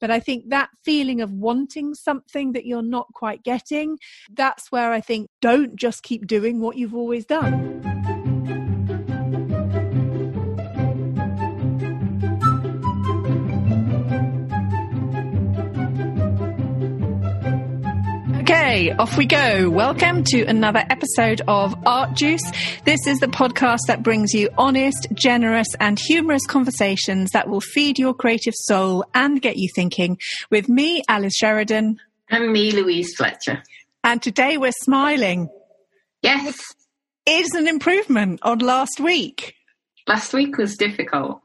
But I think that feeling of wanting something that you're not quite getting, that's where I think don't just keep doing what you've always done. Okay, off we go. Welcome to another episode of Art Juice. This is the podcast that brings you honest, generous, and humorous conversations that will feed your creative soul and get you thinking with me, Alice Sheridan. And me, Louise Fletcher. And today we're smiling. Yes. It is an improvement on last week. Last week was difficult.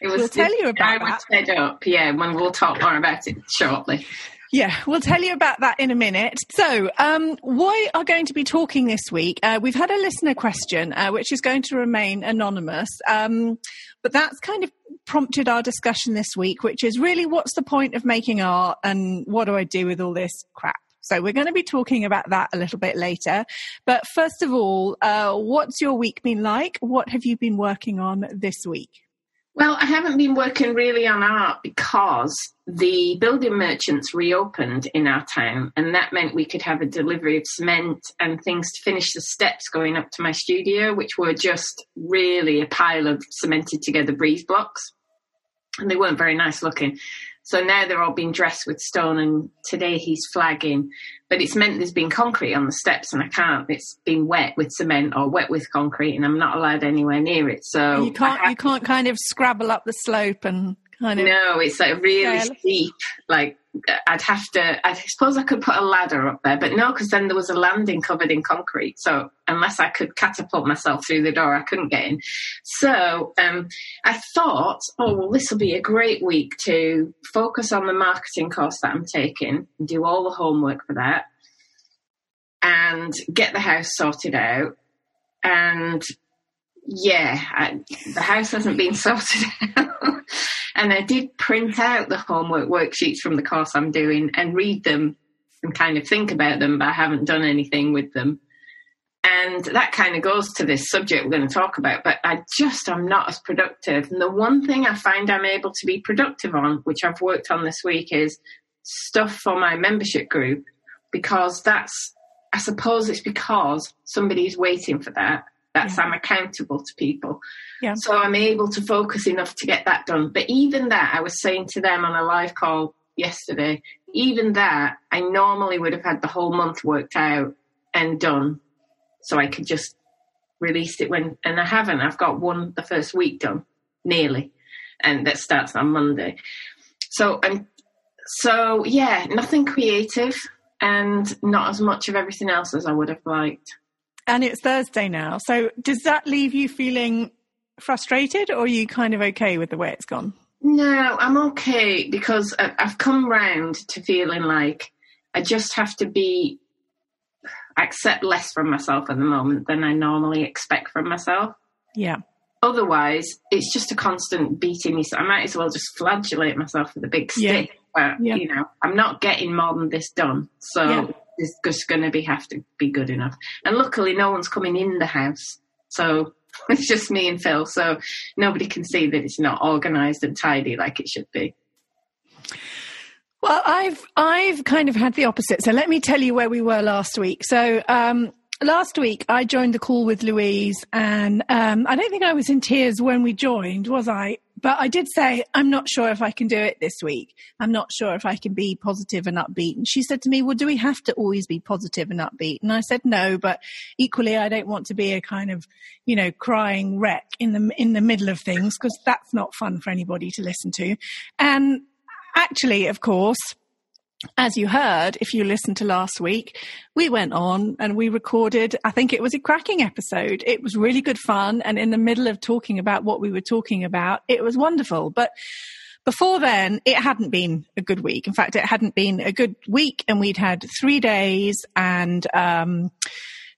It was. We'll tell you about I was fed up. Yeah, when we'll talk more about it shortly. Yeah, we'll tell you about that in a minute. So, um, we are going to be talking this week. Uh, we've had a listener question, uh, which is going to remain anonymous, um, but that's kind of prompted our discussion this week, which is really what's the point of making art and what do I do with all this crap? So we're going to be talking about that a little bit later. But first of all, uh, what's your week been like? What have you been working on this week? Well, I haven't been working really on art because the building merchants reopened in our town, and that meant we could have a delivery of cement and things to finish the steps going up to my studio, which were just really a pile of cemented together breeze blocks. And they weren't very nice looking. So now they're all being dressed with stone, and today he's flagging. But it's meant there's been concrete on the steps, and I can't. It's been wet with cement or wet with concrete, and I'm not allowed anywhere near it. So you can't. You can't kind of scrabble up the slope and kind of. No, it's like really steep. Like I'd have to. I suppose I could put a ladder up there, but no, because then there was a landing covered in concrete. So unless I could catapult myself through the door, I couldn't get in. So um, I thought, oh well, this will be a great week to focus on the marketing course that I'm taking, and do all the homework for that, and get the house sorted out, and yeah, I, the house hasn't been sorted out. And I did print out the homework worksheets from the course I'm doing and read them and kind of think about them, but I haven't done anything with them. And that kind of goes to this subject we're going to talk about, but I just am not as productive. And the one thing I find I'm able to be productive on, which I've worked on this week, is stuff for my membership group because that's, I suppose it's because somebody's waiting for that. That's yeah. I'm accountable to people. Yeah. So I'm able to focus enough to get that done. But even that, I was saying to them on a live call yesterday, even that, I normally would have had the whole month worked out and done. So I could just release it when, and I haven't. I've got one the first week done, nearly. And that starts on Monday. So I'm, so yeah, nothing creative and not as much of everything else as I would have liked. And it's Thursday now. So does that leave you feeling frustrated or are you kind of okay with the way it's gone? No, I'm okay because I've come round to feeling like I just have to be accept less from myself at the moment than I normally expect from myself. Yeah. Otherwise, it's just a constant beating me. So I might as well just flagellate myself with a big stick. Yeah. But, yeah. you know, I'm not getting more than this done. So yeah is just going to be have to be good enough. And luckily, no one's coming in the house, so it's just me and Phil. So nobody can see that it's not organised and tidy like it should be. Well, I've I've kind of had the opposite. So let me tell you where we were last week. So um, last week I joined the call with Louise, and um, I don't think I was in tears when we joined, was I? But I did say, I'm not sure if I can do it this week. I'm not sure if I can be positive and upbeat. And she said to me, Well, do we have to always be positive and upbeat? And I said, No, but equally, I don't want to be a kind of, you know, crying wreck in the, in the middle of things because that's not fun for anybody to listen to. And actually, of course, as you heard, if you listened to last week, we went on and we recorded, I think it was a cracking episode. It was really good fun. And in the middle of talking about what we were talking about, it was wonderful. But before then, it hadn't been a good week. In fact, it hadn't been a good week and we'd had three days and, um,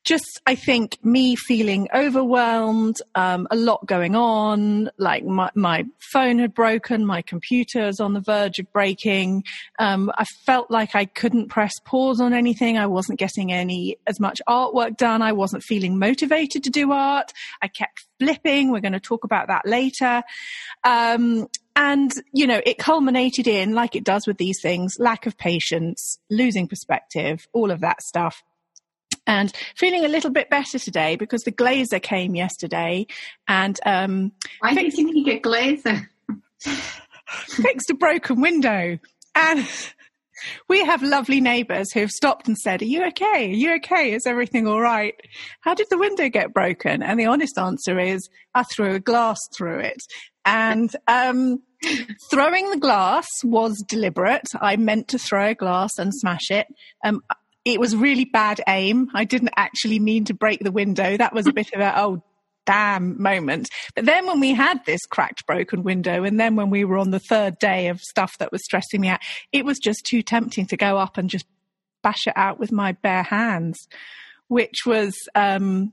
just I think me feeling overwhelmed, um, a lot going on. Like my, my phone had broken, my computer's on the verge of breaking. Um, I felt like I couldn't press pause on anything. I wasn't getting any as much artwork done. I wasn't feeling motivated to do art. I kept flipping. We're going to talk about that later. Um, and you know, it culminated in, like it does with these things, lack of patience, losing perspective, all of that stuff and feeling a little bit better today because the glazer came yesterday and um why fixed, didn't you get glazer fixed a broken window and we have lovely neighbours who have stopped and said, Are you okay? Are you okay? Is everything all right? How did the window get broken? And the honest answer is, I threw a glass through it. And um, throwing the glass was deliberate. I meant to throw a glass and smash it. Um, it was really bad aim. I didn't actually mean to break the window. That was a bit of a, oh, damn moment. But then when we had this cracked, broken window, and then when we were on the third day of stuff that was stressing me out, it was just too tempting to go up and just bash it out with my bare hands, which was. Um,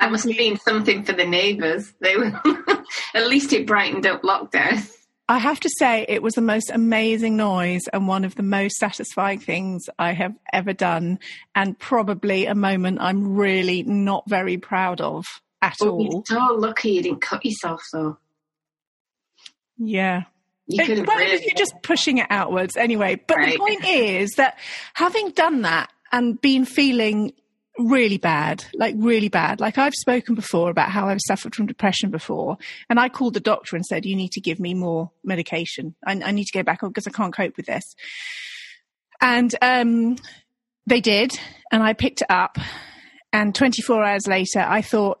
that must have been something for the neighbours. They were, at least it brightened up lockdown. I have to say, it was the most amazing noise and one of the most satisfying things I have ever done, and probably a moment I'm really not very proud of at oh, all. You're so lucky you didn't cut yourself, though. Yeah. You it, well, really you're just pushing it outwards anyway. But right. the point is that having done that and been feeling really bad, like really bad. Like I've spoken before about how I've suffered from depression before, and I called the doctor and said, "You need to give me more medication. I, I need to go back on because I can't cope with this." And um, they did, and I picked it up. And 24 hours later, I thought,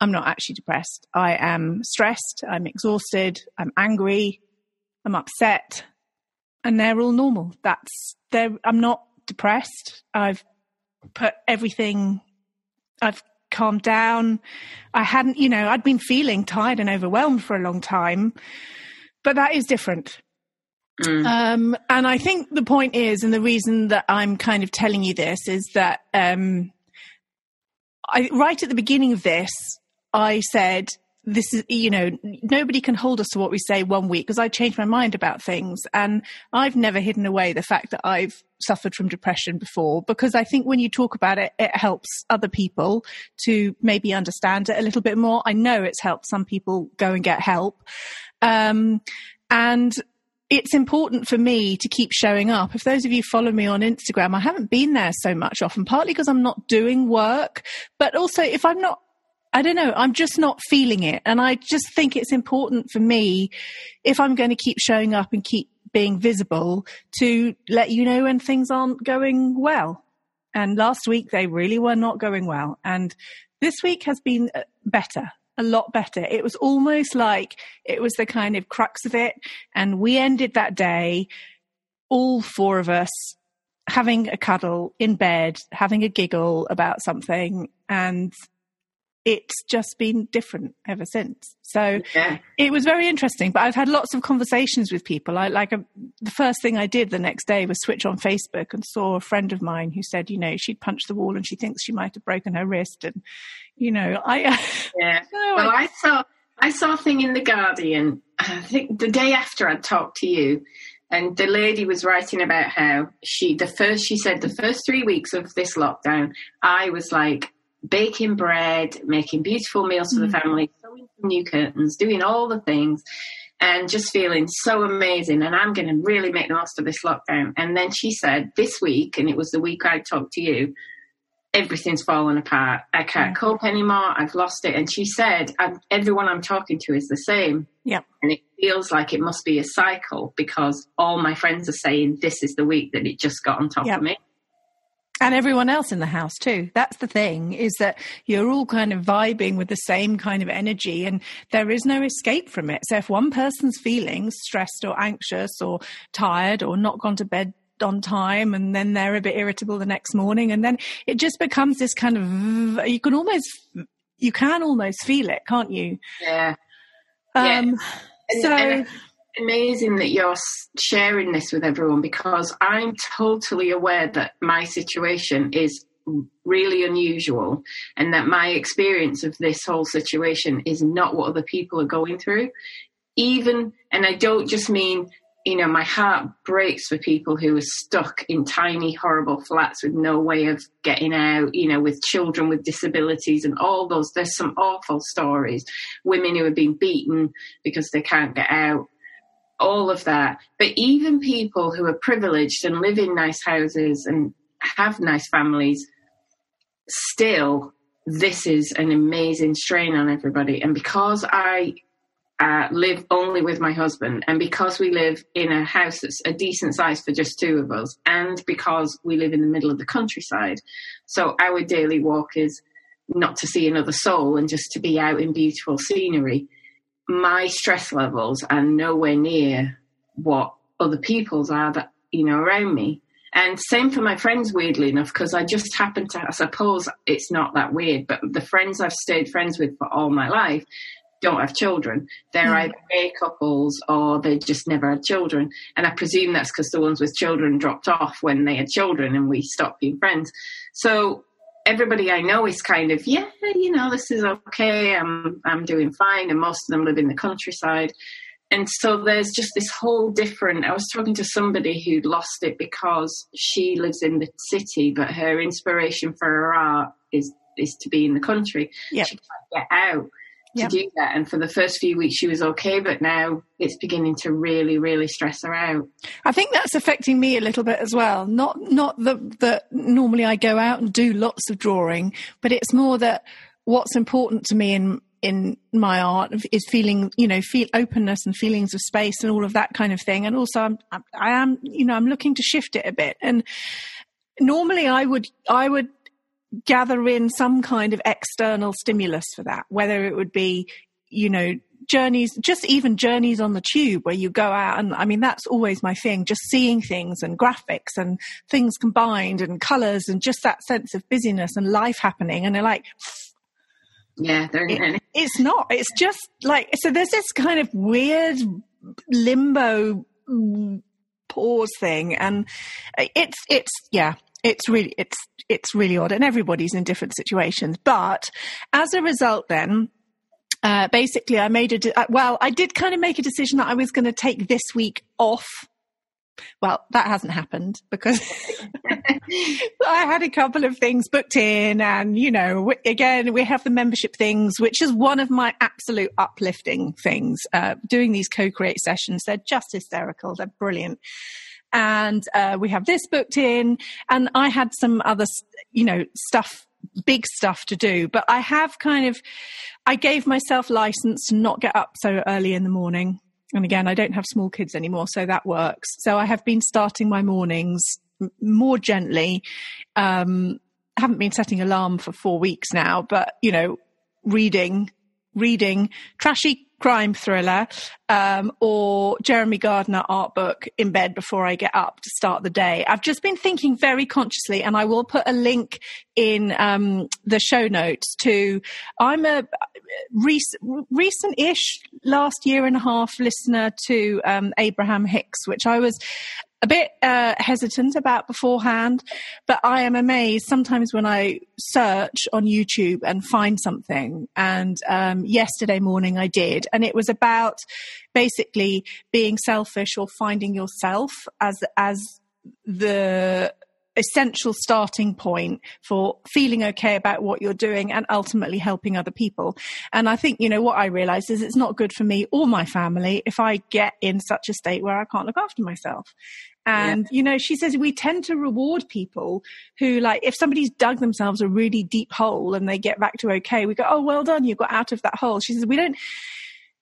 I'm not actually depressed. I am stressed. I'm exhausted. I'm angry. I'm upset. And they're all normal. That's, they're, I'm not depressed. I've put everything, I've calmed down. I hadn't, you know, I'd been feeling tired and overwhelmed for a long time, but that is different. Mm. Um, and I think the point is, and the reason that I'm kind of telling you this is that um, I, right at the beginning of this, I said, this is, you know, nobody can hold us to what we say one week because I changed my mind about things. And I've never hidden away the fact that I've suffered from depression before because I think when you talk about it, it helps other people to maybe understand it a little bit more. I know it's helped some people go and get help. Um, and it's important for me to keep showing up. If those of you follow me on Instagram, I haven't been there so much often, partly because I'm not doing work, but also if I'm not I don't know. I'm just not feeling it. And I just think it's important for me, if I'm going to keep showing up and keep being visible, to let you know when things aren't going well. And last week they really were not going well. And this week has been uh, better, a lot better. It was almost like it was the kind of crux of it. And we ended that day, all four of us having a cuddle in bed, having a giggle about something. And it's just been different ever since. So yeah. it was very interesting. But I've had lots of conversations with people. I like a, um, the first thing I did the next day was switch on Facebook and saw a friend of mine who said, you know, she'd punched the wall and she thinks she might have broken her wrist. And you know, I yeah. well, I, I saw I saw a thing in the Guardian. I think the day after I'd talked to you. And the lady was writing about how she, the first, she said, the first three weeks of this lockdown, I was like baking bread, making beautiful meals for mm. the family, sewing new curtains, doing all the things, and just feeling so amazing. And I'm going to really make the most of this lockdown. And then she said, This week, and it was the week I talked to you, everything's fallen apart. I can't mm. cope anymore. I've lost it. And she said, Everyone I'm talking to is the same. Yeah. And it feels like it must be a cycle because all my friends are saying this is the week that it just got on top yep. of me and everyone else in the house too. That's the thing is that you're all kind of vibing with the same kind of energy and there is no escape from it. So if one person's feeling stressed or anxious or tired or not gone to bed on time and then they're a bit irritable the next morning and then it just becomes this kind of you can almost you can almost feel it can't you? Yeah. Um yeah. And, so and, amazing that you're sharing this with everyone because I'm totally aware that my situation is really unusual and that my experience of this whole situation is not what other people are going through. Even, and I don't just mean, you know, my heart breaks for people who are stuck in tiny, horrible flats with no way of getting out, you know, with children with disabilities and all those. There's some awful stories. Women who have been beaten because they can't get out all of that. But even people who are privileged and live in nice houses and have nice families, still, this is an amazing strain on everybody. And because I uh, live only with my husband, and because we live in a house that's a decent size for just two of us, and because we live in the middle of the countryside, so our daily walk is not to see another soul and just to be out in beautiful scenery. My stress levels are nowhere near what other people's are that you know around me. And same for my friends, weirdly enough, because I just happen to, I suppose it's not that weird, but the friends I've stayed friends with for all my life don't have children. They're mm. either gay couples or they just never had children. And I presume that's because the ones with children dropped off when they had children and we stopped being friends. So everybody I know is kind of, yeah, you know, this is okay. I'm, I'm doing fine. And most of them live in the countryside. And so there's just this whole different. I was talking to somebody who'd lost it because she lives in the city, but her inspiration for her art is is to be in the country. Yep. She can't get out to yep. do that. And for the first few weeks, she was okay, but now it's beginning to really, really stress her out. I think that's affecting me a little bit as well. Not not that that normally I go out and do lots of drawing, but it's more that what's important to me in in my art is feeling, you know, feel openness and feelings of space and all of that kind of thing. And also, I'm, I am, you know, I'm looking to shift it a bit. And normally, I would, I would gather in some kind of external stimulus for that, whether it would be, you know, journeys, just even journeys on the tube where you go out and I mean, that's always my thing, just seeing things and graphics and things combined and colors and just that sense of busyness and life happening. And they're like, yeah, it, it's not. It's just like so. There's this kind of weird limbo mm, pause thing, and it's it's yeah. It's really it's it's really odd, and everybody's in different situations. But as a result, then uh, basically, I made a de- uh, well. I did kind of make a decision that I was going to take this week off well, that hasn't happened because I had a couple of things booked in, and you know, again, we have the membership things, which is one of my absolute uplifting things. Uh, doing these co-create sessions, they're just hysterical. They're brilliant. And uh, we have this booked in, and I had some other, you know, stuff big stuff to do, but I have kind of, I gave myself license to not get up so early in the morning. And again, I don't have small kids anymore, so that works. So I have been starting my mornings more gently. Um, haven't been setting alarm for four weeks now, but you know, reading, reading trashy crime thriller um, or Jeremy Gardner art book in bed before I get up to start the day. I've just been thinking very consciously, and I will put a link in um, the show notes to. I'm a recent, recent-ish last year and a half listener to um, Abraham Hicks, which I was a bit uh, hesitant about beforehand, but I am amazed sometimes when I search on YouTube and find something. And um, yesterday morning I did, and it was about basically being selfish or finding yourself as as the essential starting point for feeling okay about what you're doing and ultimately helping other people. And I think, you know, what I realize is it's not good for me or my family if I get in such a state where I can't look after myself. And, yeah. you know, she says we tend to reward people who, like, if somebody's dug themselves a really deep hole and they get back to okay, we go, oh, well done, you got out of that hole. She says we don't,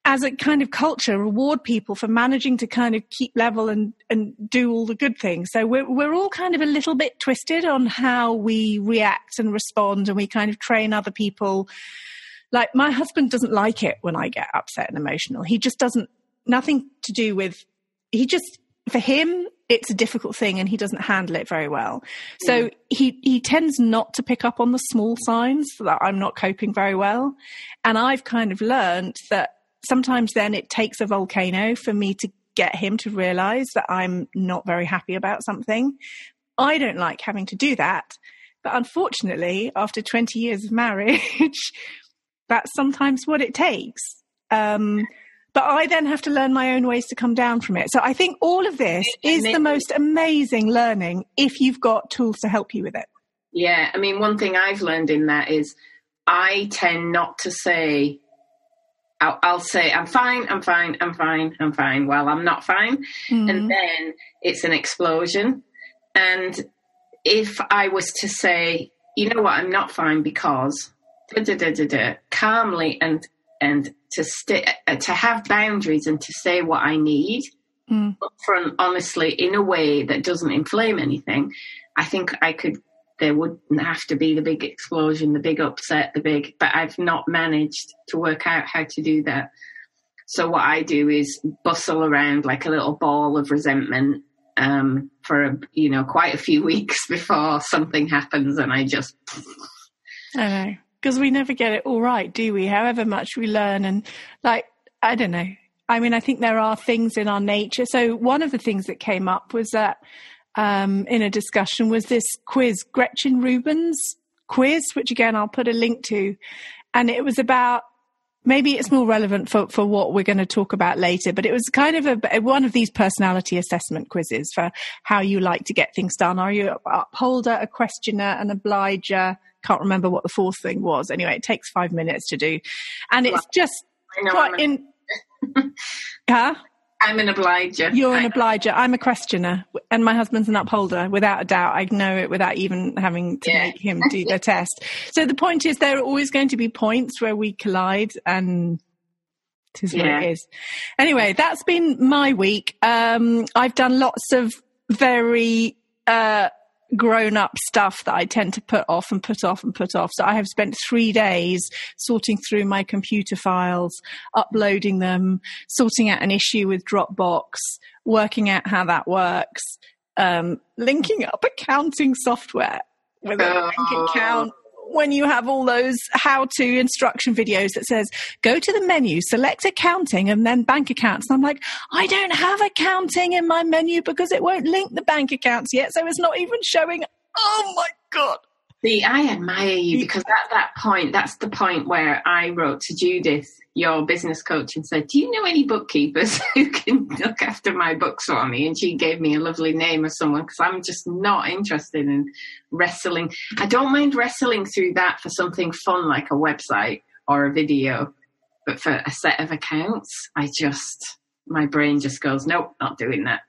as a kind of culture, reward people for managing to kind of keep level and, and do all the good things. So we're, we're all kind of a little bit twisted on how we react and respond and we kind of train other people. Like, my husband doesn't like it when I get upset and emotional. He just doesn't, nothing to do with, he just, for him, it's a difficult thing and he doesn't handle it very well. So mm. he, he tends not to pick up on the small signs that I'm not coping very well. And I've kind of learned that sometimes then it takes a volcano for me to get him to realize that I'm not very happy about something. I don't like having to do that. But unfortunately, after 20 years of marriage, that's sometimes what it takes. Um, but I then have to learn my own ways to come down from it. So I think all of this is the most amazing learning if you've got tools to help you with it. Yeah, I mean, one thing I've learned in that is I tend not to say, I'll, I'll, say I'm fine, I'm fine, I'm fine, I'm fine. Well, I'm not fine, mm. and then it's an explosion. And if I was to say, you know what, I'm not fine because da, da, da, calmly and and to stay, uh, to have boundaries and to say what I need mm. upfront, honestly, in a way that doesn't inflame anything, I think I could. There wouldn't have to be the big explosion, the big upset, the big. But I've not managed to work out how to do that. So what I do is bustle around like a little ball of resentment um, for a, you know quite a few weeks before something happens, and I just. I know because we never get it all right, do we? However much we learn, and like I don't know. I mean, I think there are things in our nature. So one of the things that came up was that um, in a discussion was this quiz, Gretchen Rubin's quiz, which again I'll put a link to, and it was about maybe it's more relevant for, for what we're going to talk about later, but it was kind of a, one of these personality assessment quizzes for how you like to get things done. Are you an upholder, a questioner, an obliger? Can't remember what the fourth thing was. Anyway, it takes five minutes to do. And it's just quite in, huh? I'm an obliger. You're an obliger. I'm a questioner, and my husband's an upholder. Without a doubt, I know it without even having to yeah. make him do the test. So the point is, there are always going to be points where we collide, and it is yeah. what it is. Anyway, that's been my week. Um, I've done lots of very uh, grown up stuff that I tend to put off and put off and put off. So I have spent three days sorting through my computer files, uploading them, sorting out an issue with Dropbox, working out how that works, um, linking up accounting software with a bank oh. account when you have all those how to instruction videos that says go to the menu, select accounting and then bank accounts. And I'm like, I don't have accounting in my menu because it won't link the bank accounts yet. So it's not even showing. Oh my God. See, I admire you because at that point, that's the point where I wrote to Judith, your business coach, and said, Do you know any bookkeepers who can look after my books for me? And she gave me a lovely name of someone because I'm just not interested in wrestling. I don't mind wrestling through that for something fun like a website or a video, but for a set of accounts, I just, my brain just goes, Nope, not doing that.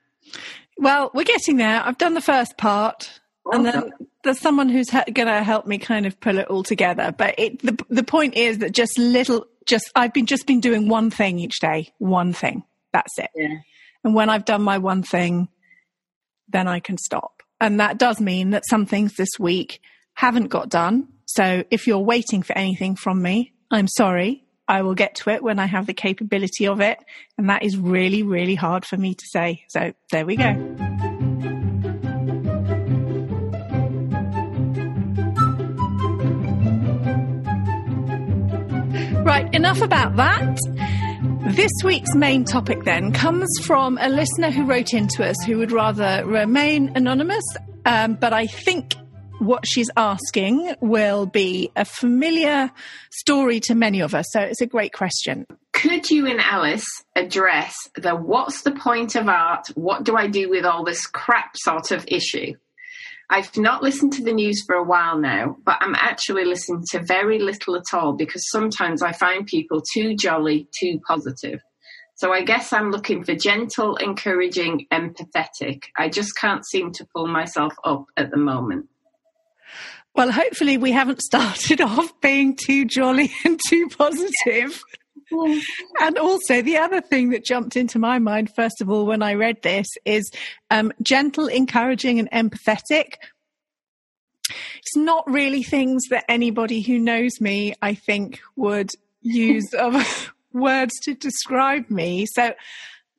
Well, we're getting there. I've done the first part and then there's someone who's ha- going to help me kind of pull it all together. But it, the the point is that just little, just I've been just been doing one thing each day, one thing. That's it. Yeah. And when I've done my one thing, then I can stop. And that does mean that some things this week haven't got done. So if you're waiting for anything from me, I'm sorry. I will get to it when I have the capability of it. And that is really, really hard for me to say. So there we go. Right, enough about that. This week's main topic then comes from a listener who wrote into us who would rather remain anonymous, um, but I think what she's asking will be a familiar story to many of us. So it's a great question. Could you and Alice address the what's the point of art? What do I do with all this crap sort of issue? I've not listened to the news for a while now, but I'm actually listening to very little at all because sometimes I find people too jolly, too positive. So I guess I'm looking for gentle, encouraging, empathetic. I just can't seem to pull myself up at the moment. Well, hopefully we haven't started off being too jolly and too positive. And also, the other thing that jumped into my mind, first of all, when I read this, is um, gentle, encouraging, and empathetic. It's not really things that anybody who knows me, I think, would use of words to describe me. So,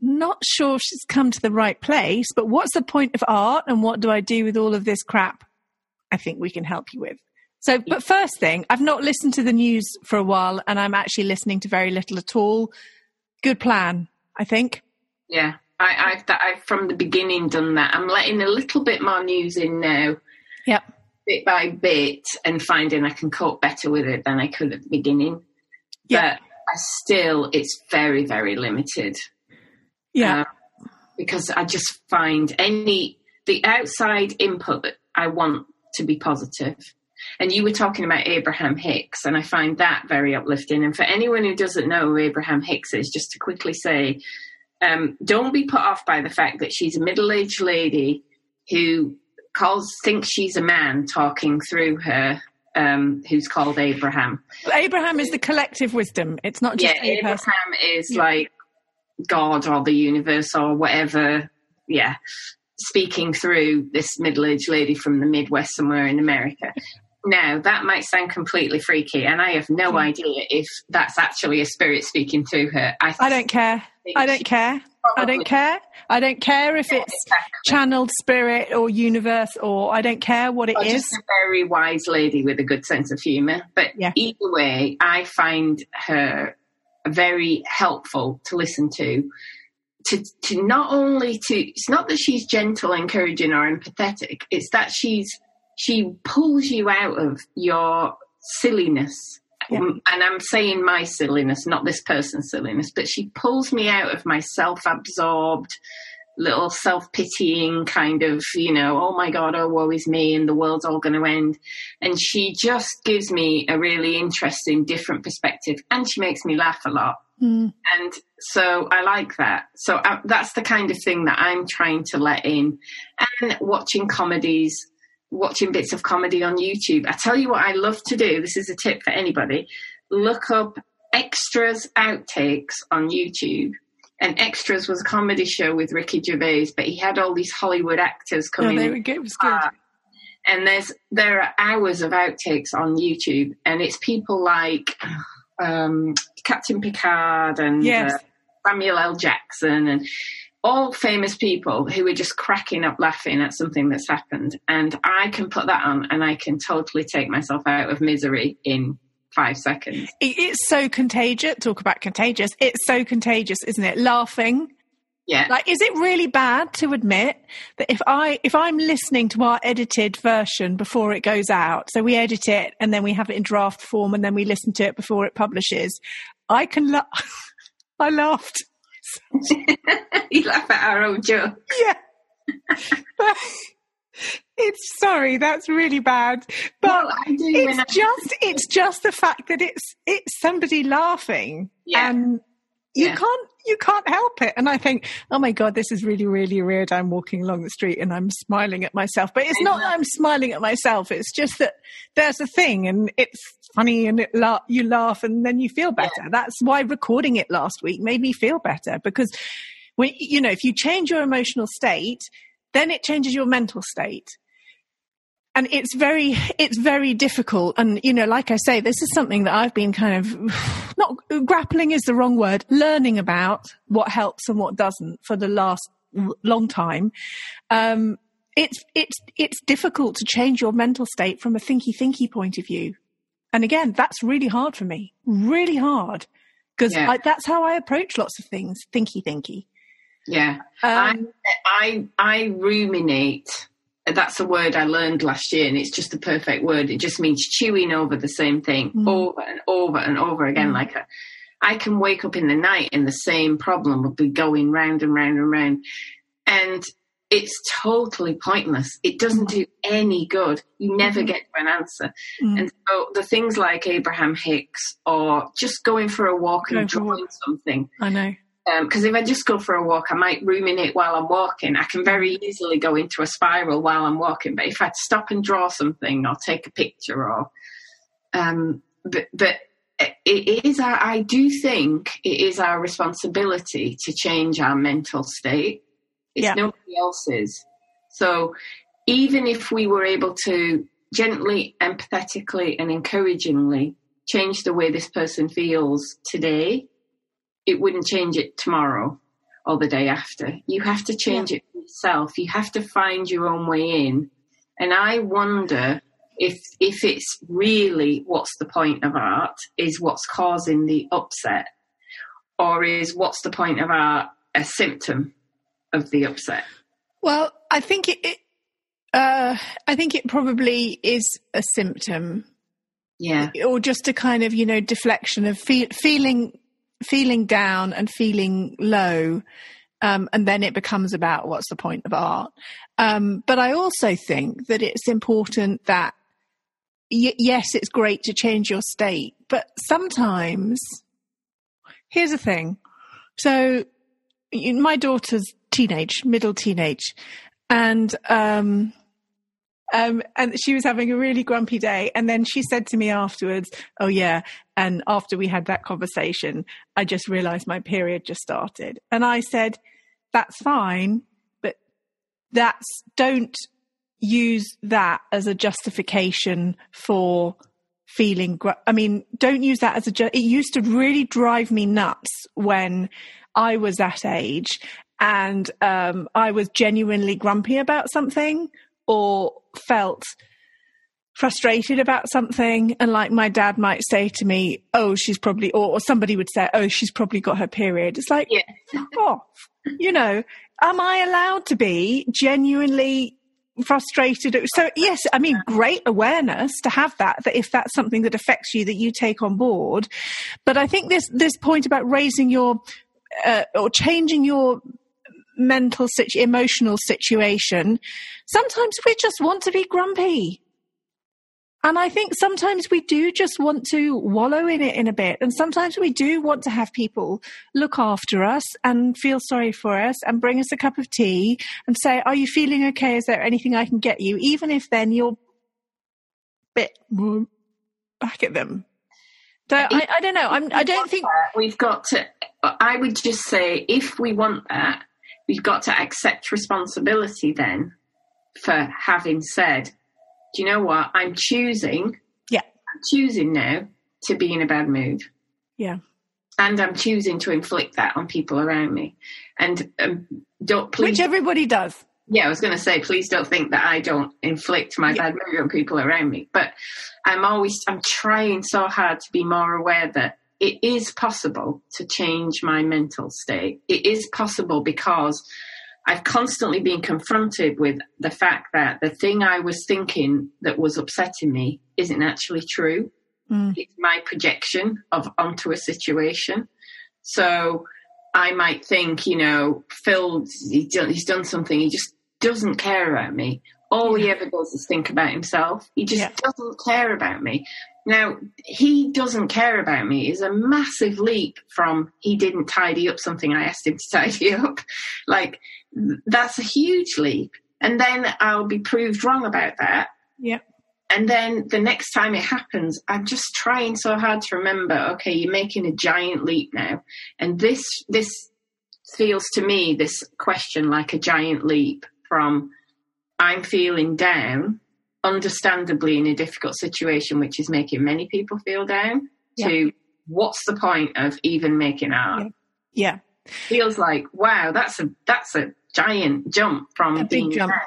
not sure she's come to the right place, but what's the point of art and what do I do with all of this crap? I think we can help you with. So, but first thing, I've not listened to the news for a while and I'm actually listening to very little at all. Good plan, I think. Yeah, I, have I've from the beginning done that. I'm letting a little bit more news in now. Yep. Bit by bit and finding I can cope better with it than I could at the beginning. Yeah. But I still, it's very, very limited. Yeah. Um, because I just find any, the outside input that I want to be positive And you were talking about Abraham Hicks, and I find that very uplifting. And for anyone who doesn't know who Abraham Hicks is, just to quickly say, um, don't be put off by the fact that she's a middle-aged lady who calls thinks she's a man talking through her um, who's called Abraham. Abraham is the collective wisdom. It's not just yeah. Abraham is yeah. like God or the universe or whatever. Yeah, speaking through this middle-aged lady from the Midwest somewhere in America. Now that might sound completely freaky, and I have no mm. idea if that's actually a spirit speaking through her. I, I don't care. I don't care. I don't care. I don't care if it's exactly. channeled spirit or universe, or I don't care what it or is. Just a very wise lady with a good sense of humour. But yeah. either way, I find her very helpful to listen to. To, to not only to it's not that she's gentle, encouraging, or empathetic. It's that she's she pulls you out of your silliness yeah. Mm, and I'm saying my silliness, not this person's silliness, but she pulls me out of my self absorbed, little self pitying kind of, you know, oh my God, oh, woe is me, and the world's all going to end. And she just gives me a really interesting, different perspective, and she makes me laugh a lot. Mm. And so I like that. So I, uh, that's the kind of thing that I'm trying to let in. And watching comedies watching bits of comedy on YouTube. I tell you what I love to do. This is a tip for anybody. Look up extras outtakes on YouTube. And Extras was a comedy show with Ricky Gervais, but he had all these Hollywood actors coming. Oh, it was good. Uh, and there's there are hours of outtakes on YouTube, and it's people like um, Captain Picard and yes. uh, Samuel L. Jackson, and all famous people who are just cracking up laughing at something that's happened. And I can put that on and I can totally take myself out of misery in five seconds. It's so contagious. Talk about contagious. It's so contagious, isn't it? Laughing. Yeah. Like, is it really bad to admit that if I if I'm listening to our edited version before it goes out, so we edit it and then we have it in draft form and then we listen to it before it publishes, I can laugh. I laughed you laugh at our old joke. Yeah. it's sorry, that's really bad. But well, it's just it's just the fact that it's it's somebody laughing. Yeah. And you yeah. can't you can't help it. And I think, oh my God, this is really, really weird. I'm walking along the street and I'm smiling at myself. But it's not that I'm smiling at myself. It's just that there's a thing and it's funny and it la- you laugh and then you feel better. Yeah. That's why recording it last week made me feel better because we, you know, if you change your emotional state, then it changes your mental state and it's very it's very difficult and you know like i say this is something that i've been kind of not grappling is the wrong word learning about what helps and what doesn't for the last long time um, it's it's it's difficult to change your mental state from a thinky thinky point of view and again that's really hard for me really hard because yeah. that's how i approach lots of things thinky thinky yeah um, I, I i ruminate that's a word I learned last year, and it's just the perfect word. It just means chewing over the same thing mm. over and over and over again. Mm. Like a, I can wake up in the night and the same problem will be going round and round and round, and it's totally pointless. It doesn't do any good. You never mm-hmm. get to an answer. Mm. And so the things like Abraham Hicks or just going for a walk and drawing something. I know because um, if I just go for a walk, I might ruminate while I'm walking. I can very easily go into a spiral while I'm walking. But if I stop and draw something or take a picture or, um, but, but it is our, I do think it is our responsibility to change our mental state. It's yeah. nobody else's. So even if we were able to gently, empathetically, and encouragingly change the way this person feels today, it wouldn't change it tomorrow or the day after. You have to change yeah. it yourself. You have to find your own way in. And I wonder if if it's really what's the point of art is what's causing the upset, or is what's the point of art a symptom of the upset? Well, I think it. it uh, I think it probably is a symptom. Yeah. Or just a kind of, you know, deflection of fe- feeling feeling down and feeling low. Um, and then it becomes about what's the point of art. Um, but I also think that it's important that y- yes, it's great to change your state, but sometimes, here's the thing. So, my daughter's teenage, middle teenage, and um, um, and she was having a really grumpy day. And then she said to me afterwards, "Oh yeah." And after we had that conversation, I just realised my period just started, and I said, "That's fine, but that's don't use that as a justification for." feeling gr- i mean don't use that as a ju- it used to really drive me nuts when i was that age and um, I was genuinely grumpy about something or felt frustrated about something. And like my dad might say to me oh she's probably or, or somebody would say oh she's probably got her period. It's like yeah. off. You know am i allowed to be genuinely frustrated? So yes i mean great awareness to have that that if that's something that affects you that you take on board. But i think this this point about raising your uh, or changing your mental situ- emotional situation, sometimes we just want to be grumpy. And I think sometimes we do just want to wallow in it in a bit. And sometimes we do want to have people look after us and feel sorry for us and bring us a cup of tea and say, Are you feeling okay? Is there anything I can get you? Even if then you're bit more back at them. So I, I don't know. I'm, I don't think we've got to. I would just say if we want that, we've got to accept responsibility then for having said, do you know what? I'm choosing. Yeah. I'm choosing now to be in a bad mood. Yeah. And I'm choosing to inflict that on people around me. And um, don't please. Which everybody does. Yeah, I was going to say, please don't think that I don't inflict my yeah. bad mood on people around me. But I'm always, I'm trying so hard to be more aware that it is possible to change my mental state. It is possible because I've constantly been confronted with the fact that the thing I was thinking that was upsetting me isn't actually true. Mm. It's my projection of onto a situation. So I might think, you know, Phil, he's done, he's done something. He just doesn't care about me. All yeah. he ever does is think about himself. He just yeah. doesn't care about me. Now, he doesn't care about me is a massive leap from he didn't tidy up something I asked him to tidy up. Like, that's a huge leap. And then I'll be proved wrong about that. Yeah. And then the next time it happens, I'm just trying so hard to remember, okay, you're making a giant leap now. And this, this feels to me, this question like a giant leap from I'm feeling down understandably in a difficult situation, which is making many people feel down, yeah. to what's the point of even making art? Yeah. yeah. Feels like wow, that's a that's a giant jump from a being big jump. Down.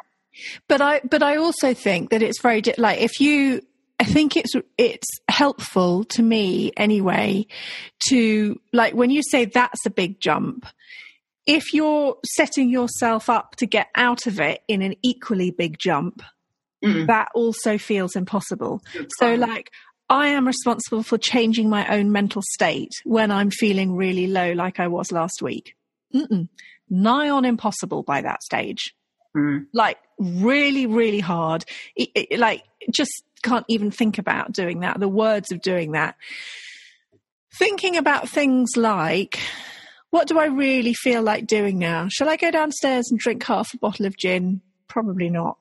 But I but I also think that it's very like if you I think it's it's helpful to me anyway to like when you say that's a big jump if you're setting yourself up to get out of it in an equally big jump mm. that also feels impossible. So, like, I am responsible for changing my own mental state when I'm feeling really low, like I was last week. Mm-mm. Nigh on impossible by that stage. Mm. Like, really, really hard. It, it, like, just can't even think about doing that, the words of doing that. Thinking about things like, what do I really feel like doing now? Shall I go downstairs and drink half a bottle of gin? Probably not.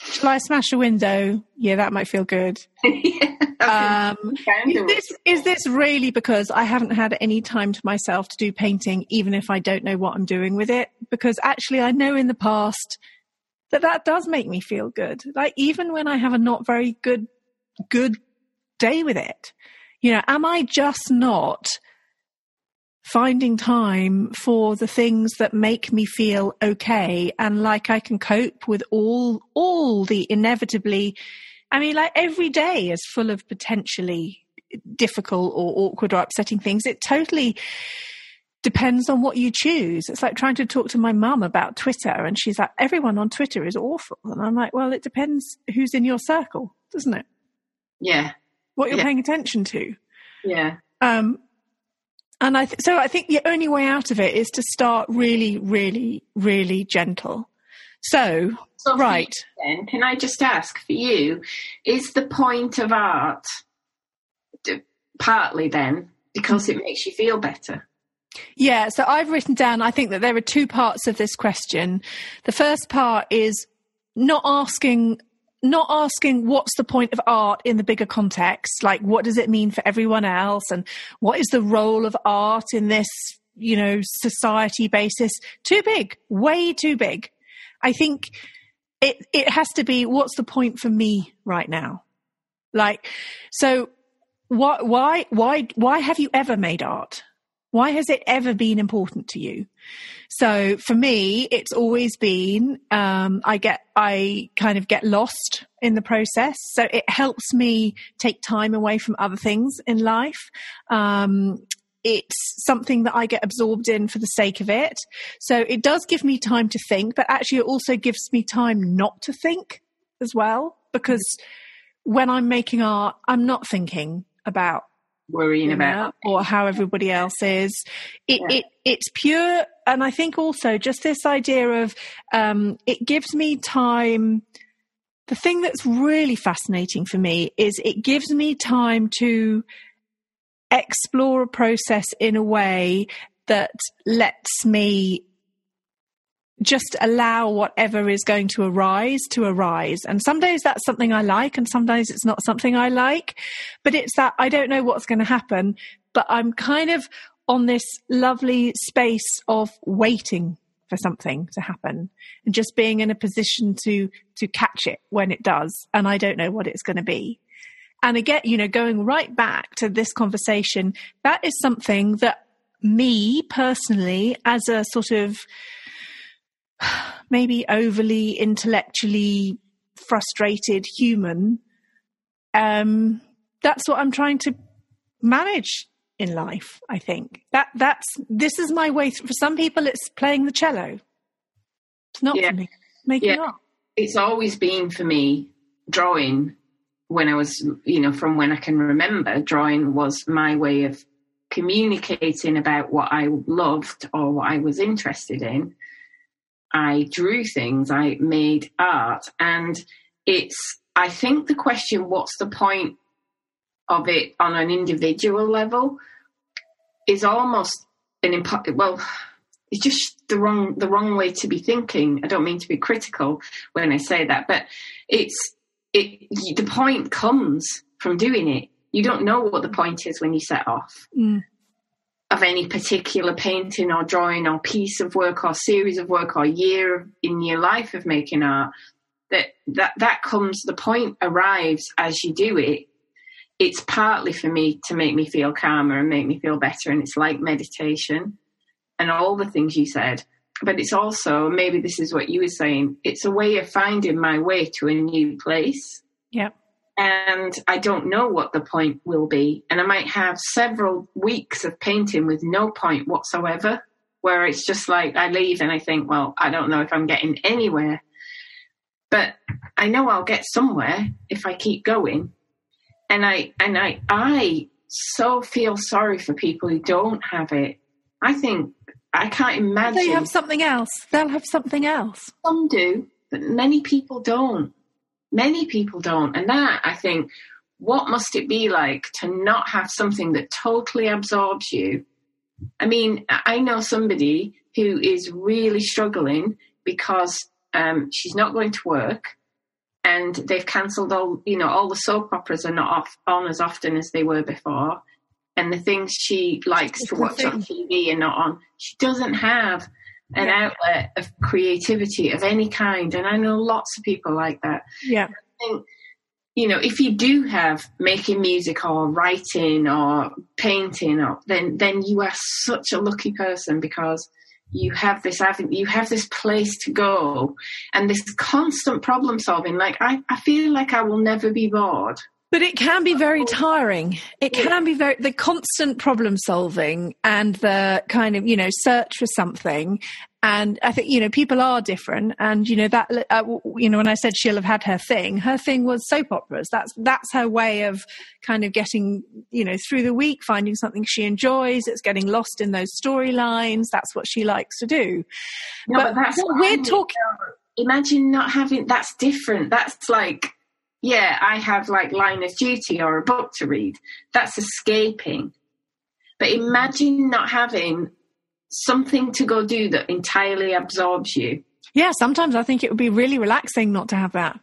Shall I smash a window? Yeah, that might feel good. um, is, this, is this really because I haven't had any time to myself to do painting, even if I don't know what I'm doing with it? Because actually, I know in the past that that does make me feel good. Like even when I have a not very good, good day with it, you know, am I just not finding time for the things that make me feel okay and like I can cope with all all the inevitably I mean like every day is full of potentially difficult or awkward or upsetting things. It totally depends on what you choose. It's like trying to talk to my mum about Twitter and she's like everyone on Twitter is awful. And I'm like well it depends who's in your circle doesn't it? Yeah. What you're yeah. paying attention to. Yeah. Um and I th- so I think the only way out of it is to start really, really, really gentle. So So right. Then, can I just ask for you, is the point of art partly then because it makes you feel better? Yeah, so I've written down, I think that there are two parts of this question. The first part is not asking not asking what's the point of art in the bigger context like what does it mean for everyone else and what is the role of art in this you know society basis? Too big way too big. I think it it has to be what's the point for me right now? Like so why why why why have you ever made art? Why has it ever been important to you? So for me, it's always been, um, I get, I kind of get lost in the process. So it helps me take time away from other things in life. Um, it's something that I get absorbed in for the sake of it. So it does give me time to think, but actually it also gives me time not to think as well, because when I'm making art, I'm not thinking about worrying about or how everybody else is. It, yeah. it it's pure, and I think also just this idea of um, it gives me time. The thing that's really fascinating for me is it gives me time to explore a process in a way that lets me just allow whatever is going to arise to arise. And some days that's something I like, and some days it's not something I like. But it's that I don't know what's going to happen, but I'm kind of on this lovely space of waiting for something to happen and just being in a position to to catch it when it does. And i don't know what it's going to be. And again you know going right back to this conversation that is something that me personally as a sort of maybe overly intellectually frustrated human, um, that's what I'm trying to manage in life. I think that that's this is my way. For some people, it's playing the cello. It's not yeah. for me. Making yeah. art. It's always been for me drawing. When I was, you know, from when I can remember, drawing was my way of communicating about what I loved or what I was interested in. I drew things, I made art. And it's, I think the question, what's the point of it on an individual level, is almost an impo- well, it's just the wrong the wrong way to be thinking. I don't mean to be critical when I say that, but it's it the point comes from doing it. You don't know what the point is when you set off. Mm of any particular painting or drawing or piece of work or series of work or year in your life of making art that that that comes the point arrives as you do it it's partly for me to make me feel calmer and make me feel better and it's like meditation and all the things you said but it's also maybe this is what you were saying it's a way of finding my way to a new place yeah and I don't know what the point will be. And I might have several weeks of painting with no point whatsoever, where it's just like I leave and I think, well, I don't know if I'm getting anywhere. But I know I'll get somewhere if I keep going. And I and I I so feel sorry for people who don't have it. I think I can't imagine they have something else. They'll have something else. Some do, but many people don't. Many people don't. And that, I think, what must it be like to not have something that totally absorbs you? I mean, I know somebody who is really struggling because um, she's not going to work and they've cancelled all, you know, all the soap operas are not off, on as often as they were before. And the things she likes to watch on TV are not on. She doesn't have an yeah. outlet of creativity of any kind. And I know lots of people like that. Yeah. I think, you know, if you do have making music or writing or painting, or, then then you are such a lucky person because you have this avenue, you have this place to go, and this constant problem solving. Like I, I feel like I will never be bored. But it can be very oh. tiring. It can be very, the constant problem solving and the kind of, you know, search for something. And I think, you know, people are different. And, you know, that, uh, you know, when I said she'll have had her thing, her thing was soap operas. That's, that's her way of kind of getting, you know, through the week, finding something she enjoys. It's getting lost in those storylines. That's what she likes to do. No, but, but we're talking imagine not having that's different. That's like, yeah, I have like line of duty or a book to read. That's escaping. But imagine not having something to go do that entirely absorbs you. Yeah, sometimes I think it would be really relaxing not to have that.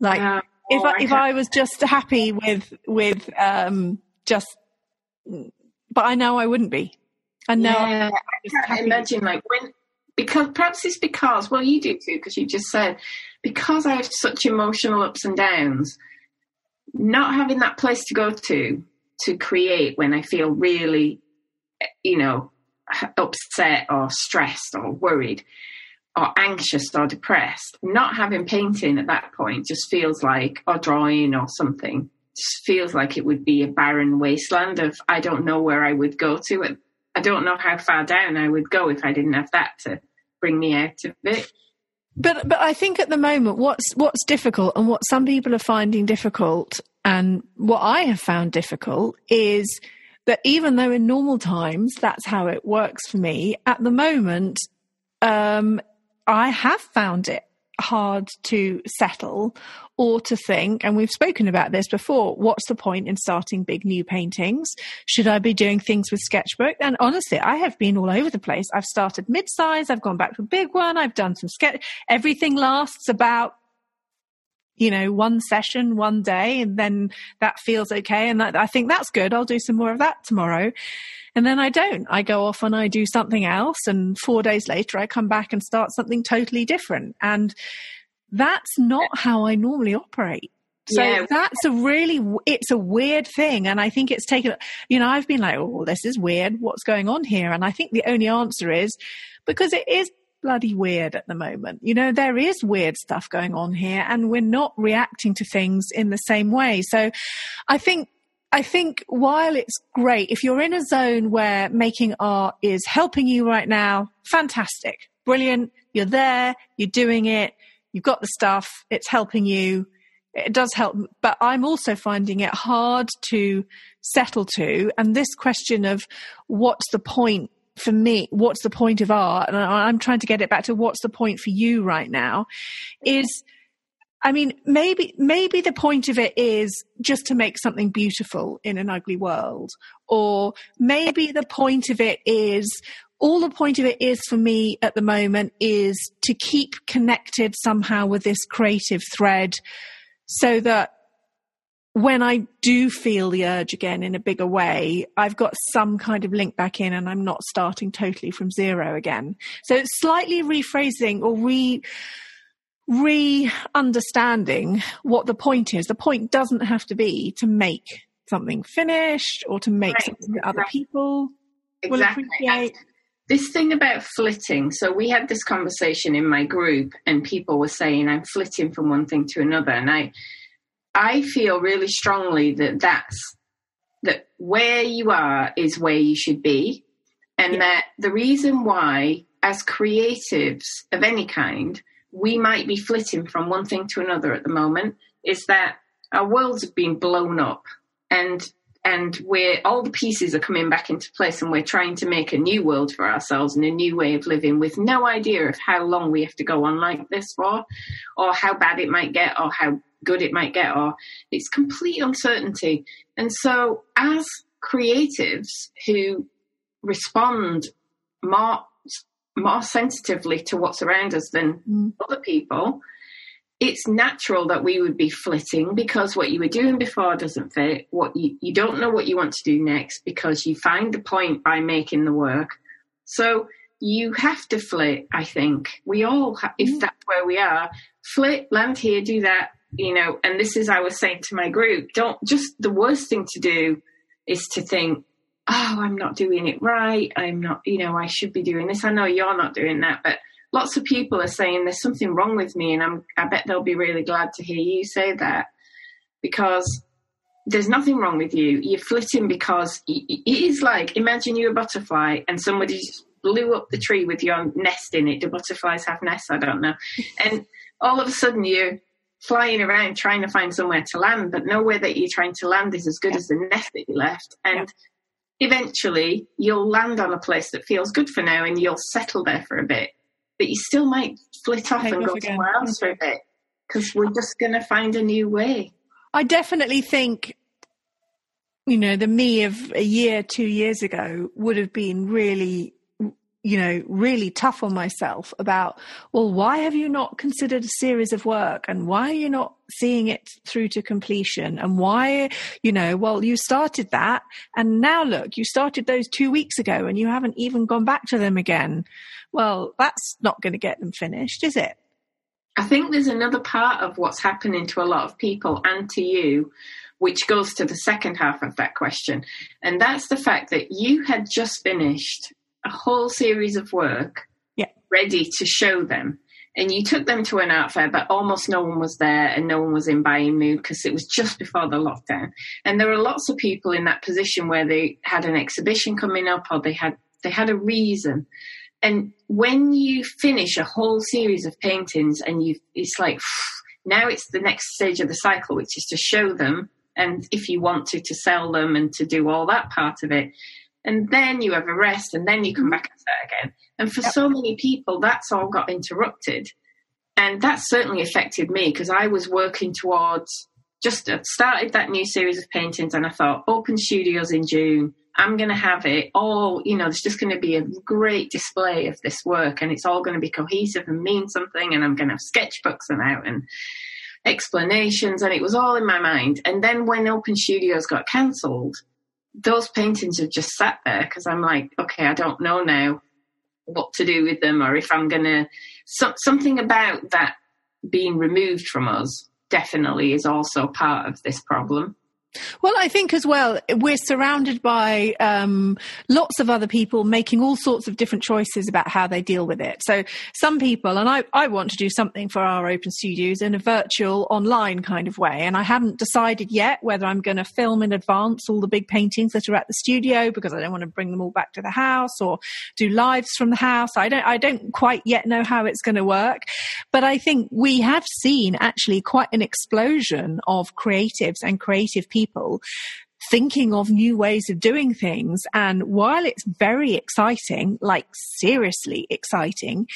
Like uh, if I, if I was just happy with with um just but I know I wouldn't be. I know yeah, I can't imagine like when because perhaps it's because well you do too because you just said because I have such emotional ups and downs not having that place to go to to create when I feel really you know upset or stressed or worried or anxious or depressed not having painting at that point just feels like or drawing or something just feels like it would be a barren wasteland of I don't know where I would go to and I don't know how far down I would go if I didn't have that to bring me out of it. But but I think at the moment what's what's difficult and what some people are finding difficult and what I have found difficult is that even though in normal times that's how it works for me, at the moment um, I have found it hard to settle or to think, and we've spoken about this before, what's the point in starting big new paintings? Should I be doing things with sketchbook? And honestly, I have been all over the place. I've started mid-size, I've gone back to a big one, I've done some sketch. Everything lasts about you know, one session, one day, and then that feels okay. And I think that's good. I'll do some more of that tomorrow. And then I don't. I go off and I do something else. And four days later, I come back and start something totally different. And that's not how I normally operate. So yeah. that's a really, it's a weird thing. And I think it's taken, you know, I've been like, oh, this is weird. What's going on here? And I think the only answer is because it is bloody weird at the moment. You know, there is weird stuff going on here and we're not reacting to things in the same way. So I think I think while it's great, if you're in a zone where making art is helping you right now, fantastic, brilliant. You're there, you're doing it, you've got the stuff, it's helping you. It does help, but I'm also finding it hard to settle to. And this question of what's the point for me, what's the point of art? And I'm trying to get it back to what's the point for you right now is, I mean, maybe, maybe the point of it is just to make something beautiful in an ugly world. Or maybe the point of it is, all the point of it is for me at the moment is to keep connected somehow with this creative thread so that when I do feel the urge again in a bigger way, I've got some kind of link back in and I'm not starting totally from zero again. So it's slightly rephrasing or re re understanding what the point is. The point doesn't have to be to make something finished or to make right. something that other people exactly. will appreciate. This thing about flitting, so we had this conversation in my group and people were saying I'm flitting from one thing to another and I I feel really strongly that that's that where you are is where you should be, and yeah. that the reason why, as creatives of any kind, we might be flitting from one thing to another at the moment is that our worlds have been blown up, and and we're all the pieces are coming back into place and we're trying to make a new world for ourselves and a new way of living with no idea of how long we have to go on like this for or how bad it might get or how good it might get, or it's complete uncertainty. And so, as creatives who respond more more sensitively to what's around us than mm. other people, it's natural that we would be flitting because what you were doing before doesn't fit. What you, you don't know what you want to do next because you find the point by making the work. So you have to flit. I think we all, ha- if mm. that's where we are, flit, land here, do that, you know, and this is I was saying to my group, don't just the worst thing to do is to think, oh, I'm not doing it right. I'm not, you know, I should be doing this. I know you're not doing that, but lots of people are saying there's something wrong with me, and I'm, I bet they'll be really glad to hear you say that because there's nothing wrong with you. You're flitting because it is like imagine you're a butterfly and somebody just blew up the tree with your nest in it. Do butterflies have nests? I don't know. And all of a sudden you're flying around trying to find somewhere to land, but nowhere that you're trying to land is as good yeah. as the nest that you left. And yeah. eventually you'll land on a place that feels good for now and you'll settle there for a bit. But you still might flit off Take and off go again. somewhere else for a bit because we're just going to find a new way. I definitely think, you know, the me of a year, two years ago would have been really you know, really tough on myself about, well, why have you not considered a series of work and why are you not seeing it through to completion? And why, you know, well, you started that and now look, you started those two weeks ago and you haven't even gone back to them again. Well, that's not going to get them finished, is it? I think there's another part of what's happening to a lot of people and to you, which goes to the second half of that question. And that's the fact that you had just finished a whole series of work yeah. ready to show them. And you took them to an art fair, but almost no one was there and no one was in buying mood because it was just before the lockdown. And there were lots of people in that position where they had an exhibition coming up or they had they had a reason. And when you finish a whole series of paintings and you it's like now it's the next stage of the cycle, which is to show them and if you want to to sell them and to do all that part of it and then you have a rest and then you come back and start again. And for yep. so many people, that's all got interrupted. And that certainly affected me because I was working towards just started that new series of paintings and I thought, open studios in June. I'm going to have it all, you know, there's just going to be a great display of this work and it's all going to be cohesive and mean something. And I'm going to have sketchbooks and out and explanations. And it was all in my mind. And then when Open Studios got cancelled, those paintings have just sat there because I'm like, okay, I don't know now what to do with them or if I'm going to. So, something about that being removed from us definitely is also part of this problem. Well, I think as well, we're surrounded by um, lots of other people making all sorts of different choices about how they deal with it. So, some people, and I, I want to do something for our open studios in a virtual online kind of way. And I haven't decided yet whether I'm going to film in advance all the big paintings that are at the studio because I don't want to bring them all back to the house or do lives from the house. I don't, I don't quite yet know how it's going to work. But I think we have seen actually quite an explosion of creatives and creative people people thinking of new ways of doing things. And while it's very exciting, like seriously exciting,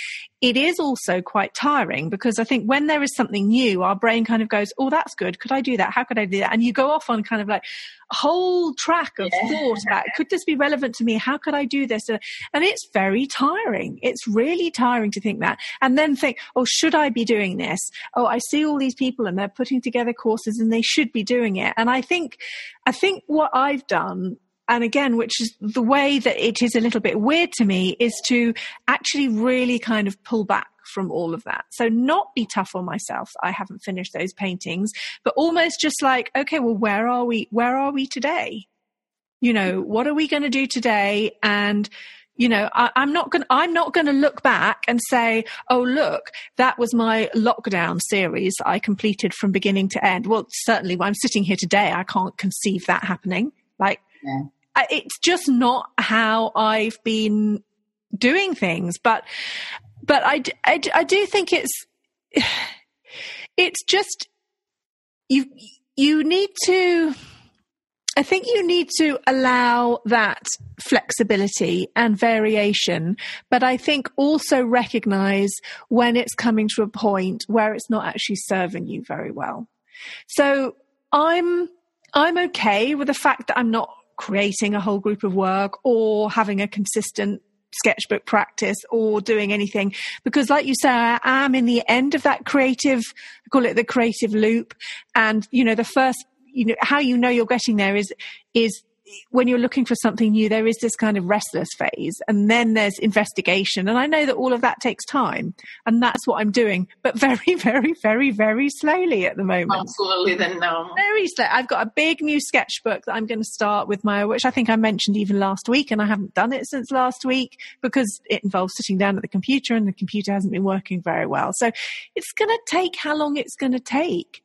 it is also quite tiring because I think when there is something new, our brain kind of goes, Oh, that's good. Could I do that? How could I do that? And you go off on kind of like a whole track of yeah. thought about, could this be relevant to me? How could I do this? And it's very tiring. It's really tiring to think that. And then think, Oh, should I be doing this? Oh, I see all these people and they're putting together courses and they should be doing it. And I think, I think what I've done and again, which is the way that it is a little bit weird to me, is to actually really kind of pull back from all of that. So not be tough on myself. I haven't finished those paintings, but almost just like, okay, well, where are we? Where are we today? You know, what are we going to do today? And you know I, am not going i'm not going to look back and say oh look that was my lockdown series i completed from beginning to end well certainly when i'm sitting here today i can't conceive that happening like yeah it's just not how I've been doing things. But, but I, I, I do think it's, it's just, you, you need to, I think you need to allow that flexibility and variation, but I think also recognize when it's coming to a point where it's not actually serving you very well. So I'm, I'm okay with the fact that I'm not creating a whole group of work or having a consistent sketchbook practice or doing anything. Because like you say i am in the end of that creative I call it the creative loop. And you know the first you know how you know you're getting there is is when you're looking for something new, there is this kind of restless phase, and then there's investigation. And I know that all of that takes time, and that's what I'm doing, but very, very, very, very slowly at the moment. More slowly than normal. Very slow. I've got a big new sketchbook that I'm going to start with my, which I think I mentioned even last week, and I haven't done it since last week because it involves sitting down at the computer, and the computer hasn't been working very well. So it's going to take how long it's going to take.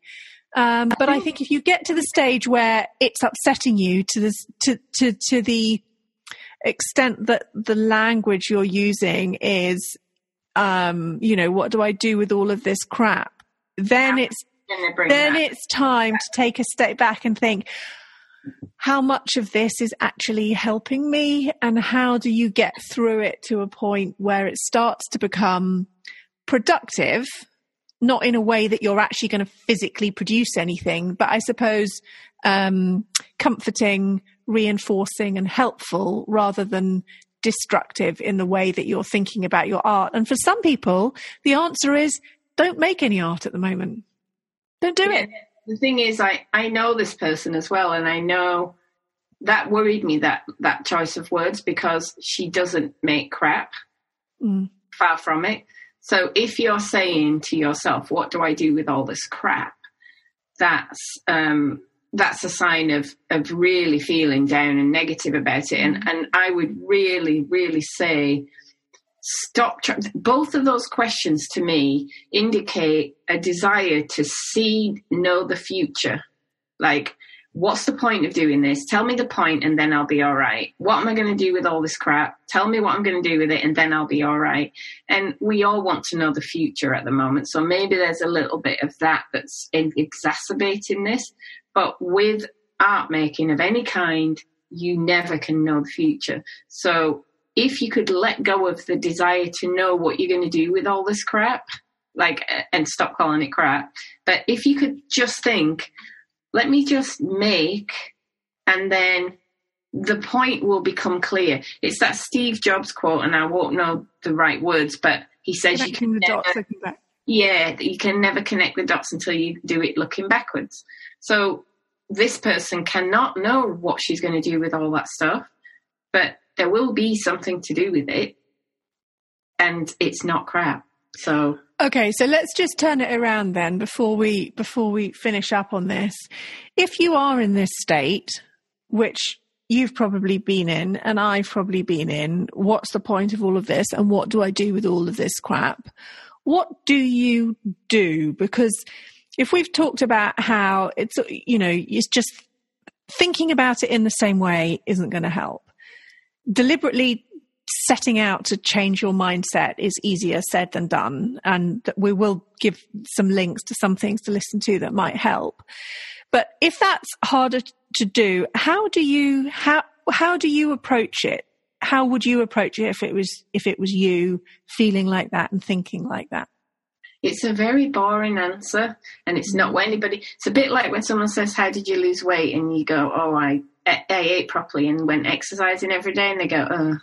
Um, but I think if you get to the stage where it's upsetting you to the to to to the extent that the language you're using is, um, you know, what do I do with all of this crap? Then it's then it's time to take a step back and think, how much of this is actually helping me? And how do you get through it to a point where it starts to become productive not in a way that you're actually going to physically produce anything but i suppose um, comforting reinforcing and helpful rather than destructive in the way that you're thinking about your art and for some people the answer is don't make any art at the moment don't do yeah. it the thing is, I, I know this person as well, and I know that worried me that that choice of words because she doesn't make crap. Mm. Far from it. So if you're saying to yourself, "What do I do with all this crap?" That's um, that's a sign of of really feeling down and negative about it. And mm. and I would really, really say stop both of those questions to me indicate a desire to see know the future like what's the point of doing this? Tell me the point and then i'll be all right. What am i going to do with all this crap? Tell me what i'm going to do with it and then i'll be all right. And we all want to know the future at the moment so maybe there's a little bit of that that's exacerbating this. But with art making of any kind you never can know the future. So if you could let go of the desire to know what you're going to do with all this crap, like, and stop calling it crap, but if you could just think, let me just make, and then the point will become clear. It's that Steve Jobs quote, and I won't know the right words, but he says you can never, yeah, you can never connect the dots until you do it looking backwards. So this person cannot know what she's going to do with all that stuff, but there will be something to do with it, and it's not crap. So okay, so let's just turn it around then before we before we finish up on this. If you are in this state, which you've probably been in and I've probably been in, what's the point of all of this and what do I do with all of this crap? What do you do? Because if we've talked about how it's you know, it's just thinking about it in the same way isn't going to help deliberately setting out to change your mindset is easier said than done. And we will give some links to some things to listen to that might help. But if that's harder to do, how do you, how, how do you approach it? How would you approach it if it was, if it was you feeling like that and thinking like that? It's a very boring answer, and it's not when anybody. It's a bit like when someone says, "How did you lose weight?" and you go, "Oh, I I ate properly and went exercising every day, and they go, oh.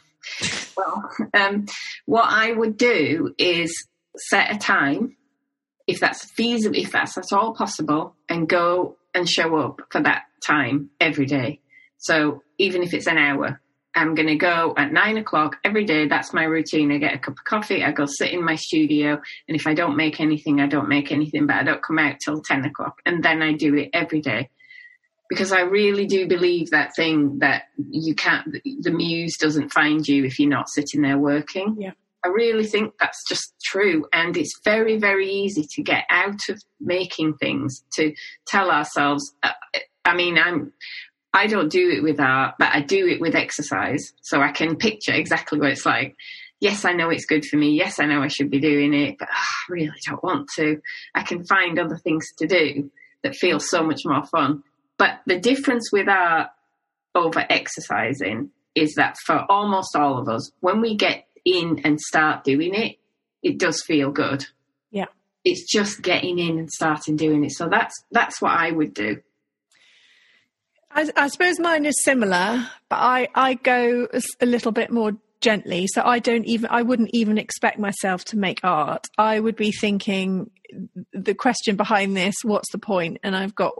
Well, um, what I would do is set a time, if that's feasible, if that's at all possible, and go and show up for that time every day. So even if it's an hour, I'm going to go at nine o'clock every day. That's my routine. I get a cup of coffee. I go sit in my studio. And if I don't make anything, I don't make anything, but I don't come out till 10 o'clock. And then I do it every day because I really do believe that thing that you can't, the muse doesn't find you if you're not sitting there working. Yeah. I really think that's just true. And it's very, very easy to get out of making things, to tell ourselves, uh, I mean, I'm, I don't do it with art, but I do it with exercise. So I can picture exactly what it's like. Yes, I know it's good for me. Yes, I know I should be doing it, but oh, I really don't want to. I can find other things to do that feel so much more fun. But the difference with our over exercising is that for almost all of us, when we get in and start doing it, it does feel good. Yeah. It's just getting in and starting doing it. So that's that's what I would do. I, I suppose mine is similar, but I, I go a little bit more gently. So I don't even, I wouldn't even expect myself to make art. I would be thinking the question behind this, what's the point? And I've got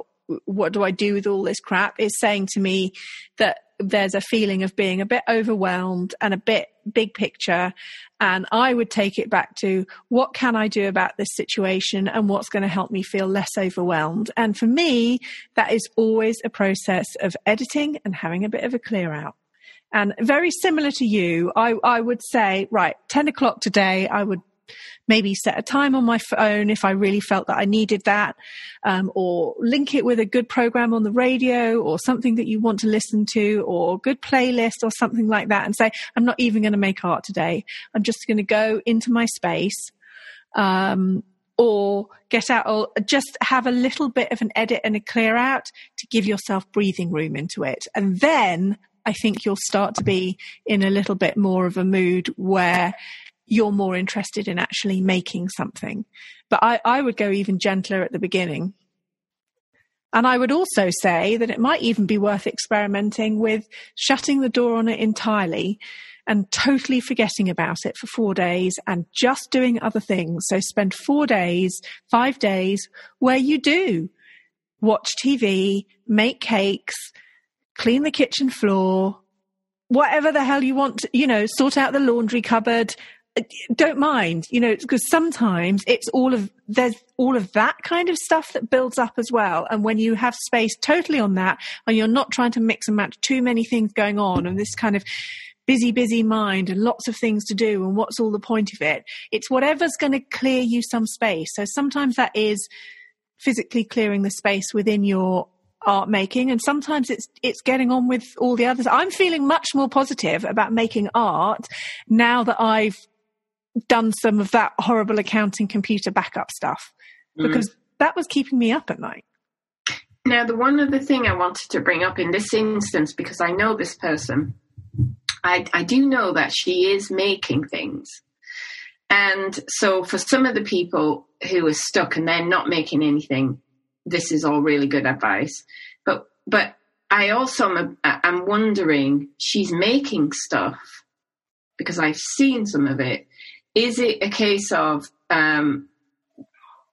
what do I do with all this crap is saying to me that there's a feeling of being a bit overwhelmed and a bit big picture. And I would take it back to what can I do about this situation and what's going to help me feel less overwhelmed. And for me, that is always a process of editing and having a bit of a clear out. And very similar to you, I, I would say, right, 10 o'clock today, I would maybe set a time on my phone if I really felt that I needed that, um, or link it with a good program on the radio or something that you want to listen to or good playlist or something like that and say, I'm not even going to make art today. I'm just going to go into my space. Um, or get out or just have a little bit of an edit and a clear out to give yourself breathing room into it. And then I think you'll start to be in a little bit more of a mood where you're more interested in actually making something. But I, I would go even gentler at the beginning. And I would also say that it might even be worth experimenting with shutting the door on it entirely and totally forgetting about it for four days and just doing other things. So spend four days, five days where you do watch TV, make cakes, clean the kitchen floor, whatever the hell you want, you know, sort out the laundry cupboard. Don't mind, you know, because sometimes it's all of, there's all of that kind of stuff that builds up as well. And when you have space totally on that and you're not trying to mix and match too many things going on and this kind of busy, busy mind and lots of things to do and what's all the point of it? It's whatever's going to clear you some space. So sometimes that is physically clearing the space within your art making and sometimes it's it's getting on with all the others i'm feeling much more positive about making art now that i've done some of that horrible accounting computer backup stuff mm. because mm. that was keeping me up at night now the one other thing i wanted to bring up in this instance because i know this person i, I do know that she is making things and so for some of the people who are stuck and they're not making anything this is all really good advice. But but I also am I'm wondering she's making stuff because I've seen some of it. Is it a case of um,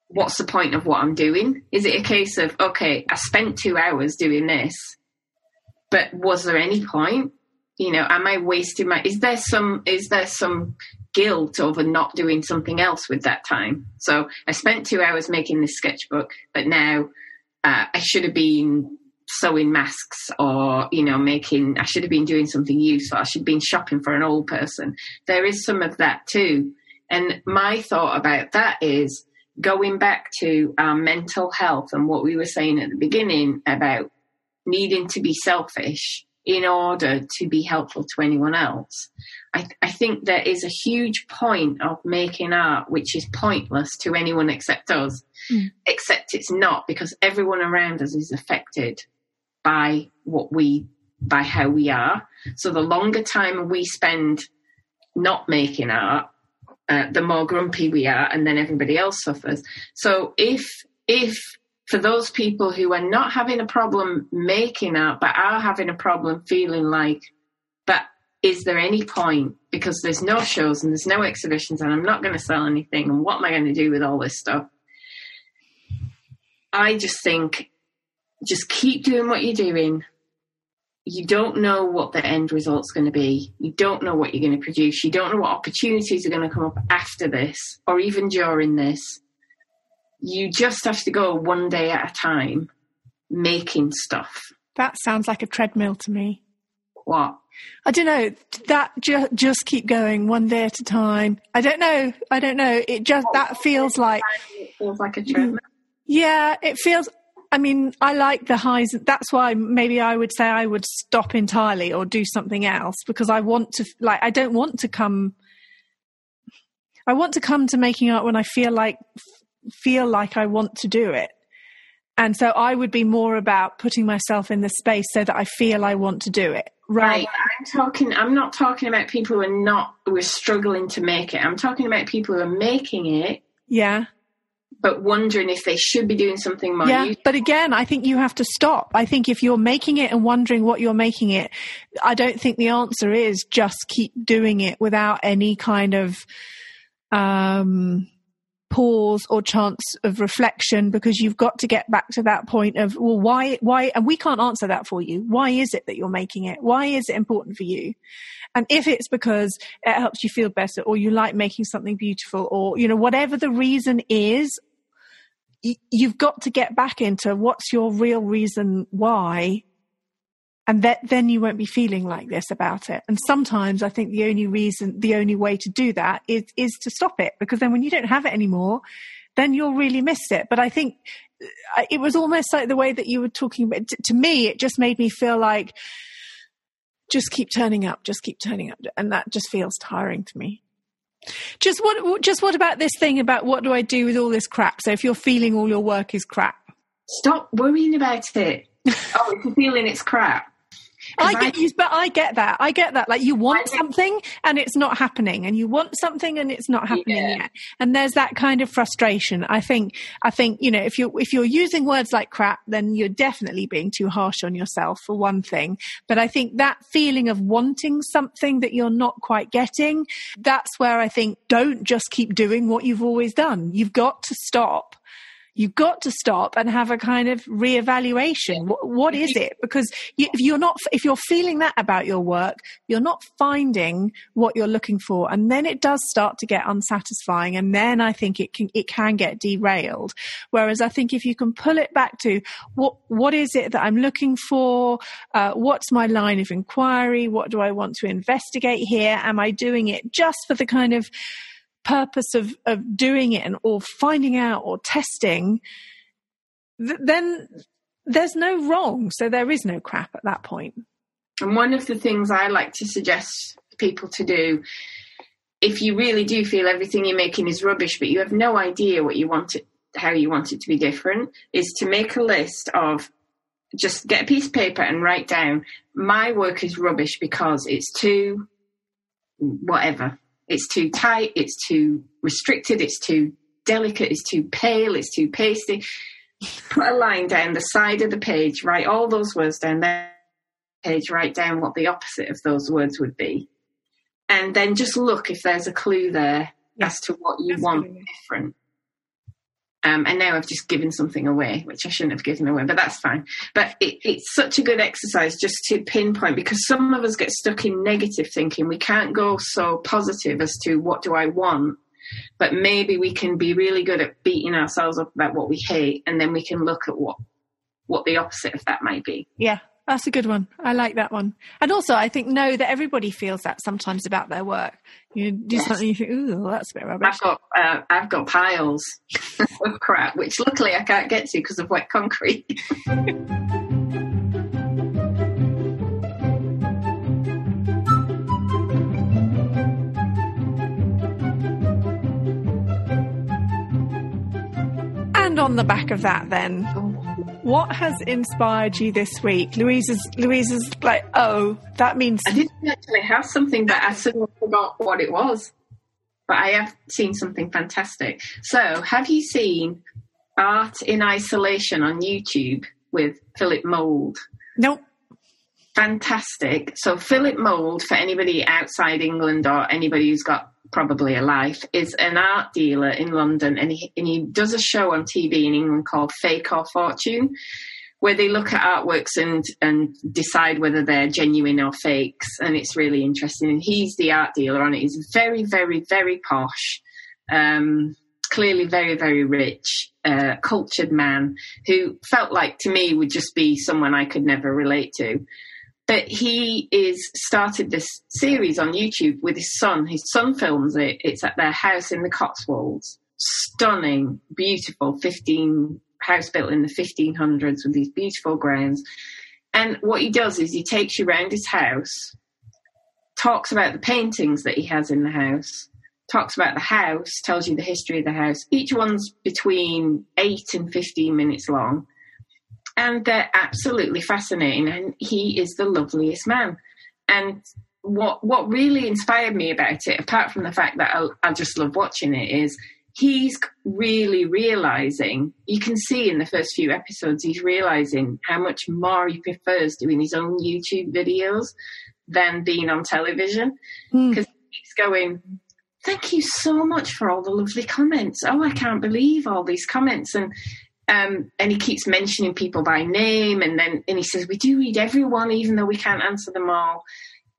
what's the point of what I'm doing? Is it a case of okay, I spent two hours doing this, but was there any point? You know, am I wasting my? Is there some? Is there some guilt over not doing something else with that time. So I spent two hours making this sketchbook, but now uh, I should have been sewing masks or, you know, making, I should have been doing something useful. I should have been shopping for an old person. There is some of that too. And my thought about that is going back to our mental health and what we were saying at the beginning about needing to be selfish in order to be helpful to anyone else. I, th- I, think there is a huge point of making art which is pointless to anyone except us, mm. except it's not because everyone around us is affected by what we, by how we are. So the longer time we spend not making art, uh, the more grumpy we are, and then everybody else suffers. So if if for those people who are not having a problem making art, but are having a problem feeling like, but is there any point? Because there's no shows and there's no exhibitions, and I'm not going to sell anything, and what am I going to do with all this stuff? I just think, just keep doing what you're doing. You don't know what the end result's going to be. You don't know what you're going to produce. You don't know what opportunities are going to come up after this or even during this you just have to go one day at a time making stuff. That sounds like a treadmill to me. What? I don't know. That ju- just keep going one day at a time. I don't know. I don't know. It just oh, that feels like it feels like a treadmill. Mm. Yeah, it feels. I mean, I like the highs. That's why maybe I would say I would stop entirely or do something else because I want to. Like, I don't want to come. I want to come to making art when I feel like feel like I want to do it. And so I would be more about putting myself in the space so that I feel I want to do it. Right. I'm talking I'm not talking about people who are not who are struggling to make it. I'm talking about people who are making it. Yeah. But wondering if they should be doing something more. Yeah. But again, I think you have to stop. I think if you're making it and wondering what you're making it, I don't think the answer is just keep doing it without any kind of um pause or chance of reflection because you've got to get back to that point of well why why and we can't answer that for you why is it that you're making it why is it important for you and if it's because it helps you feel better or you like making something beautiful or you know whatever the reason is you've got to get back into what's your real reason why and that then you won't be feeling like this about it. And sometimes i think the only reason the only way to do that is is to stop it because then when you don't have it anymore then you'll really miss it. But i think uh, it was almost like the way that you were talking to me it just made me feel like just keep turning up just keep turning up and that just feels tiring to me Just what? Just what about this thing about what do I do with all this crap? So if you're feeling all your work is crap, stop worrying about it. oh, if you're feeling it's crap, I get you, but I get that. I get that. Like you want something and it's not happening, and you want something and it's not happening yeah. yet. And there's that kind of frustration. I think. I think you know if you're if you're using words like crap, then you're definitely being too harsh on yourself for one thing. But I think that feeling of wanting something that you're not quite getting, that's where I think don't just keep doing what you've always done. You've got to stop you've got to stop and have a kind of reevaluation. what, what is it? Because you, if you're not, if you're feeling that about your work, you're not finding what you're looking for, and then it does start to get unsatisfying, and then I think it can it can get derailed. Whereas I think if you can pull it back to what what is it that I'm looking for? Uh, what's my line of inquiry? What do I want to investigate here? Am I doing it just for the kind of purpose of, of doing it and or finding out or testing, th- then there's no wrong. So there is no crap at that point. And one of the things I like to suggest people to do, if you really do feel everything you're making is rubbish, but you have no idea what you want it, how you want it to be different, is to make a list of just get a piece of paper and write down my work is rubbish because it's too whatever it's too tight, it's too restricted, it's too delicate, it's too pale, it's too pasty. Put a line down the side of the page, write all those words down there page, write down what the opposite of those words would be. And then just look if there's a clue there as to what you want different. Um, and now I've just given something away, which I shouldn't have given away, but that's fine. But it, it's such a good exercise just to pinpoint because some of us get stuck in negative thinking. We can't go so positive as to what do I want, but maybe we can be really good at beating ourselves up about what we hate, and then we can look at what what the opposite of that might be. Yeah, that's a good one. I like that one. And also, I think know that everybody feels that sometimes about their work. You do yes. something, you think, "Ooh, that's a bit rubbish." I've got, uh, I've got piles of crap, which luckily I can't get to because of wet concrete. and on the back of that, then. What has inspired you this week? Louisa's Louisa's like, oh, that means I didn't actually have something, but I suddenly forgot what it was. But I have seen something fantastic. So, have you seen Art in Isolation on YouTube with Philip Mould? Nope. Fantastic. So, Philip Mould, for anybody outside England or anybody who's got probably a life, is an art dealer in London, and he, and he does a show on TV in England called Fake or Fortune, where they look at artworks and and decide whether they're genuine or fakes, and it's really interesting. And he's the art dealer on it. He's very, very, very posh. Um, clearly very, very rich, uh, cultured man who felt like to me would just be someone I could never relate to. But he is started this series on YouTube with his son. His son films it. It's at their house in the Cotswolds. Stunning, beautiful, 15 house built in the 1500s with these beautiful grounds. And what he does is he takes you around his house, talks about the paintings that he has in the house, talks about the house, tells you the history of the house. Each one's between 8 and 15 minutes long and they're absolutely fascinating. And he is the loveliest man. And what what really inspired me about it, apart from the fact that I, I just love watching it, is he's really realizing. You can see in the first few episodes, he's realizing how much more he prefers doing his own YouTube videos than being on television because mm. he's going. Thank you so much for all the lovely comments. Oh, I can't believe all these comments. And um, and he keeps mentioning people by name, and then and he says we do read everyone, even though we can't answer them all.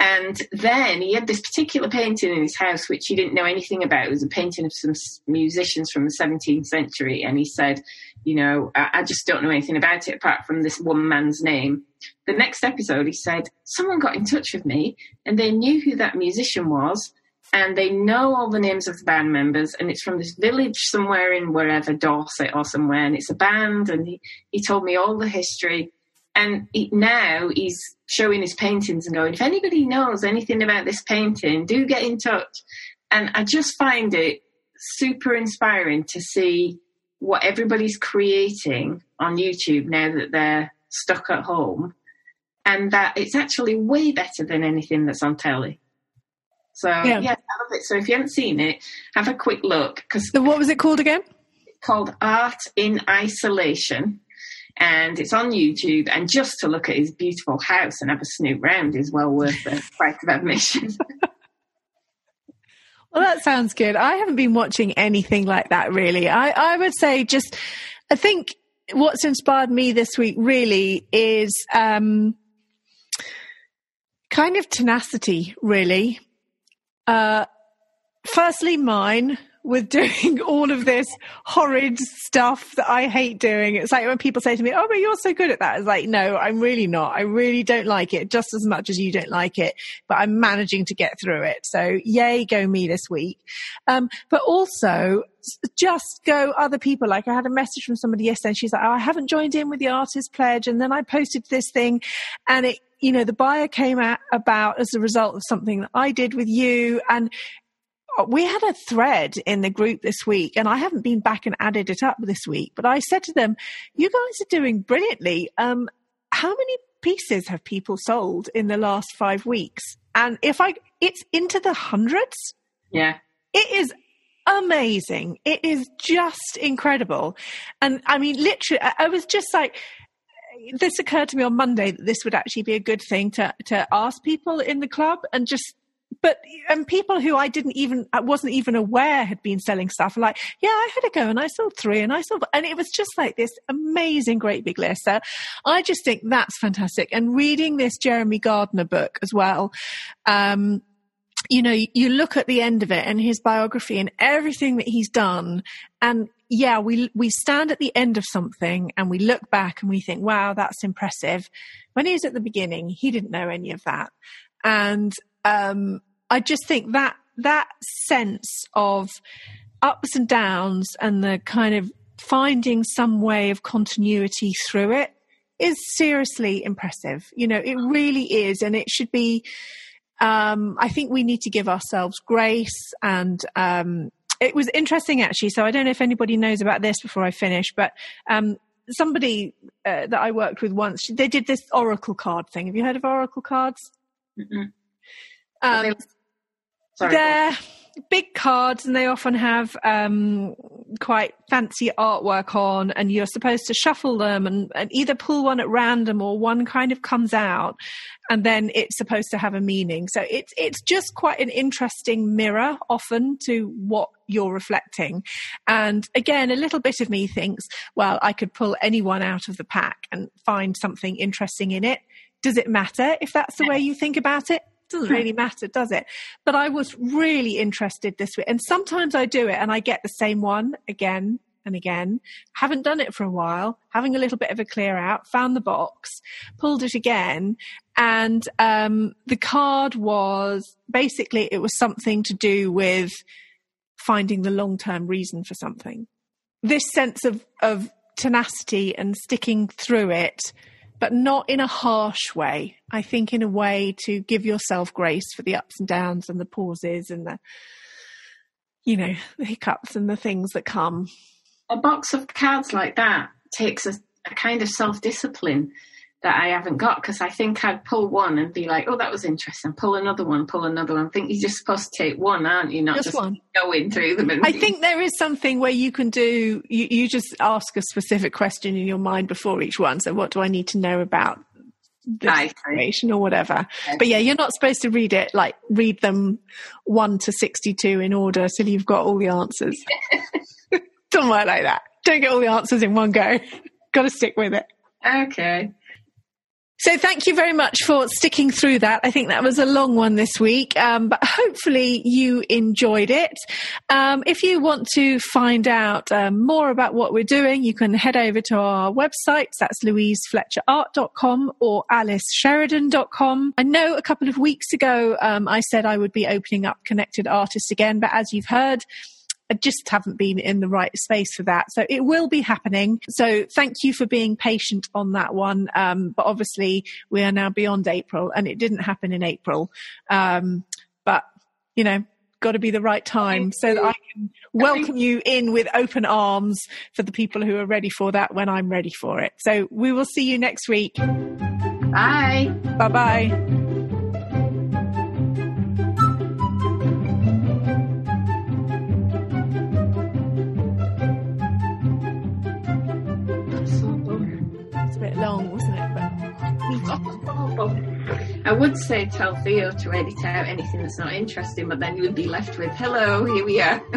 And then he had this particular painting in his house, which he didn't know anything about. It was a painting of some musicians from the 17th century. And he said, You know, I, I just don't know anything about it apart from this one man's name. The next episode, he said, Someone got in touch with me and they knew who that musician was and they know all the names of the band members and it's from this village somewhere in wherever dorset or somewhere and it's a band and he, he told me all the history and he, now he's showing his paintings and going if anybody knows anything about this painting do get in touch and I just find it super inspiring to see what everybody's creating on YouTube now that they're stuck at home, and that it's actually way better than anything that's on telly. So yeah, yeah I love it. So if you haven't seen it, have a quick look because so what was it called again? Called Art in Isolation, and it's on YouTube. And just to look at his beautiful house and have a snoop round is well worth the price of admission. Well, that sounds good. I haven't been watching anything like that really. I, I would say just, I think what's inspired me this week really is um, kind of tenacity, really. Uh, firstly, mine with doing all of this horrid stuff that I hate doing. It's like when people say to me, Oh, but you're so good at that. It's like, no, I'm really not. I really don't like it just as much as you don't like it, but I'm managing to get through it. So yay, go me this week. Um, but also just go other people. Like I had a message from somebody yesterday and she's like, Oh, I haven't joined in with the artist pledge. And then I posted this thing and it, you know, the buyer came out about as a result of something that I did with you. And we had a thread in the group this week and I haven't been back and added it up this week, but I said to them, you guys are doing brilliantly. Um, how many pieces have people sold in the last five weeks? And if I, it's into the hundreds. Yeah. It is amazing. It is just incredible. And I mean, literally, I was just like, this occurred to me on Monday that this would actually be a good thing to, to ask people in the club and just but and people who I didn't even I wasn't even aware had been selling stuff like yeah I had a go and I sold three and I sold and it was just like this amazing great big list. So I just think that's fantastic. And reading this Jeremy Gardner book as well um, you know you look at the end of it and his biography and everything that he's done. And yeah we we stand at the end of something and we look back and we think wow that's impressive. When he was at the beginning he didn't know any of that. And um, I just think that that sense of ups and downs and the kind of finding some way of continuity through it is seriously impressive. You know, it really is, and it should be. Um, I think we need to give ourselves grace and. Um, it was interesting actually. So I don't know if anybody knows about this before I finish, but um, somebody uh, that I worked with once, they did this oracle card thing. Have you heard of oracle cards? Mm-mm. Um, Sorry, they're big cards and they often have um, quite fancy artwork on, and you're supposed to shuffle them and, and either pull one at random or one kind of comes out, and then it's supposed to have a meaning. So it's it's just quite an interesting mirror often to what you're reflecting. And again, a little bit of me thinks, well, I could pull anyone out of the pack and find something interesting in it. Does it matter if that's the way you think about it? Doesn't really matter, does it? But I was really interested this week. And sometimes I do it and I get the same one again and again. Haven't done it for a while, having a little bit of a clear out, found the box, pulled it again. And um, the card was basically, it was something to do with finding the long term reason for something. This sense of, of tenacity and sticking through it but not in a harsh way. I think in a way to give yourself grace for the ups and downs and the pauses and the, you know, the hiccups and the things that come. A box of cards like that takes a, a kind of self discipline that I haven't got because I think I'd pull one and be like, oh, that was interesting. Pull another one, pull another one. I think you're just supposed to take one, aren't you? Not just, just one. going through them. I think there is something where you can do, you, you just ask a specific question in your mind before each one. So, what do I need to know about this situation or whatever. But yeah, you're not supposed to read it like read them one to sixty-two in order so you've got all the answers. Don't work like that. Don't get all the answers in one go. got to stick with it. Okay. So thank you very much for sticking through that. I think that was a long one this week, um, but hopefully you enjoyed it. Um, if you want to find out um, more about what we're doing, you can head over to our websites. That's louisefletcherart.com or alicesheridan.com. I know a couple of weeks ago um, I said I would be opening up Connected Artists again, but as you've heard, I just haven't been in the right space for that. So it will be happening. So thank you for being patient on that one. Um, but obviously we are now beyond April and it didn't happen in April. Um, but you know, got to be the right time so that I can welcome you in with open arms for the people who are ready for that when I'm ready for it. So we will see you next week. Bye. Bye bye. Would say tell Theo to edit out anything that's not interesting, but then you would be left with, hello, here we are.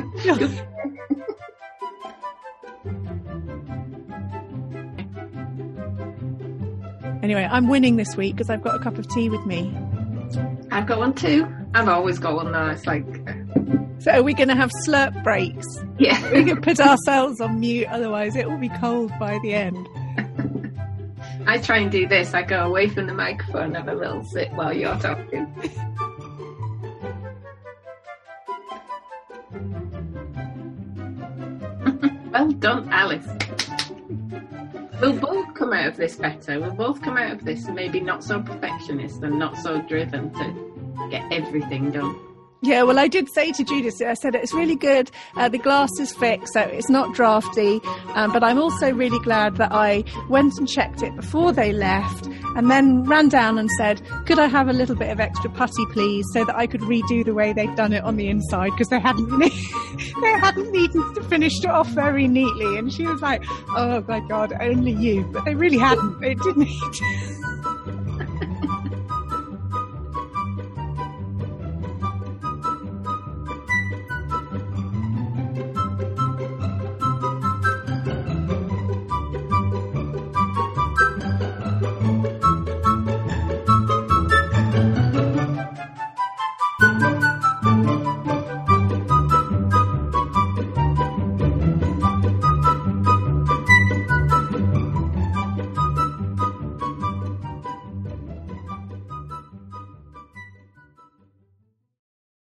anyway, I'm winning this week because I've got a cup of tea with me. I've got one too. I've always got one though. It's like. So are we going to have slurp breaks? Yeah. we can put ourselves on mute, otherwise it will be cold by the end. I try and do this. I go away from the microphone, and have a little sit while you're talking. well done, Alice. We'll both come out of this better. We'll both come out of this maybe not so perfectionist and not so driven to get everything done. Yeah, well, I did say to Judith, I said it's really good. Uh, the glass is fixed, so it's not drafty. Um, but I'm also really glad that I went and checked it before they left, and then ran down and said, "Could I have a little bit of extra putty, please, so that I could redo the way they've done it on the inside because they hadn't they hadn't needed to finish it off very neatly." And she was like, "Oh my God, only you!" But they really hadn't. It didn't need.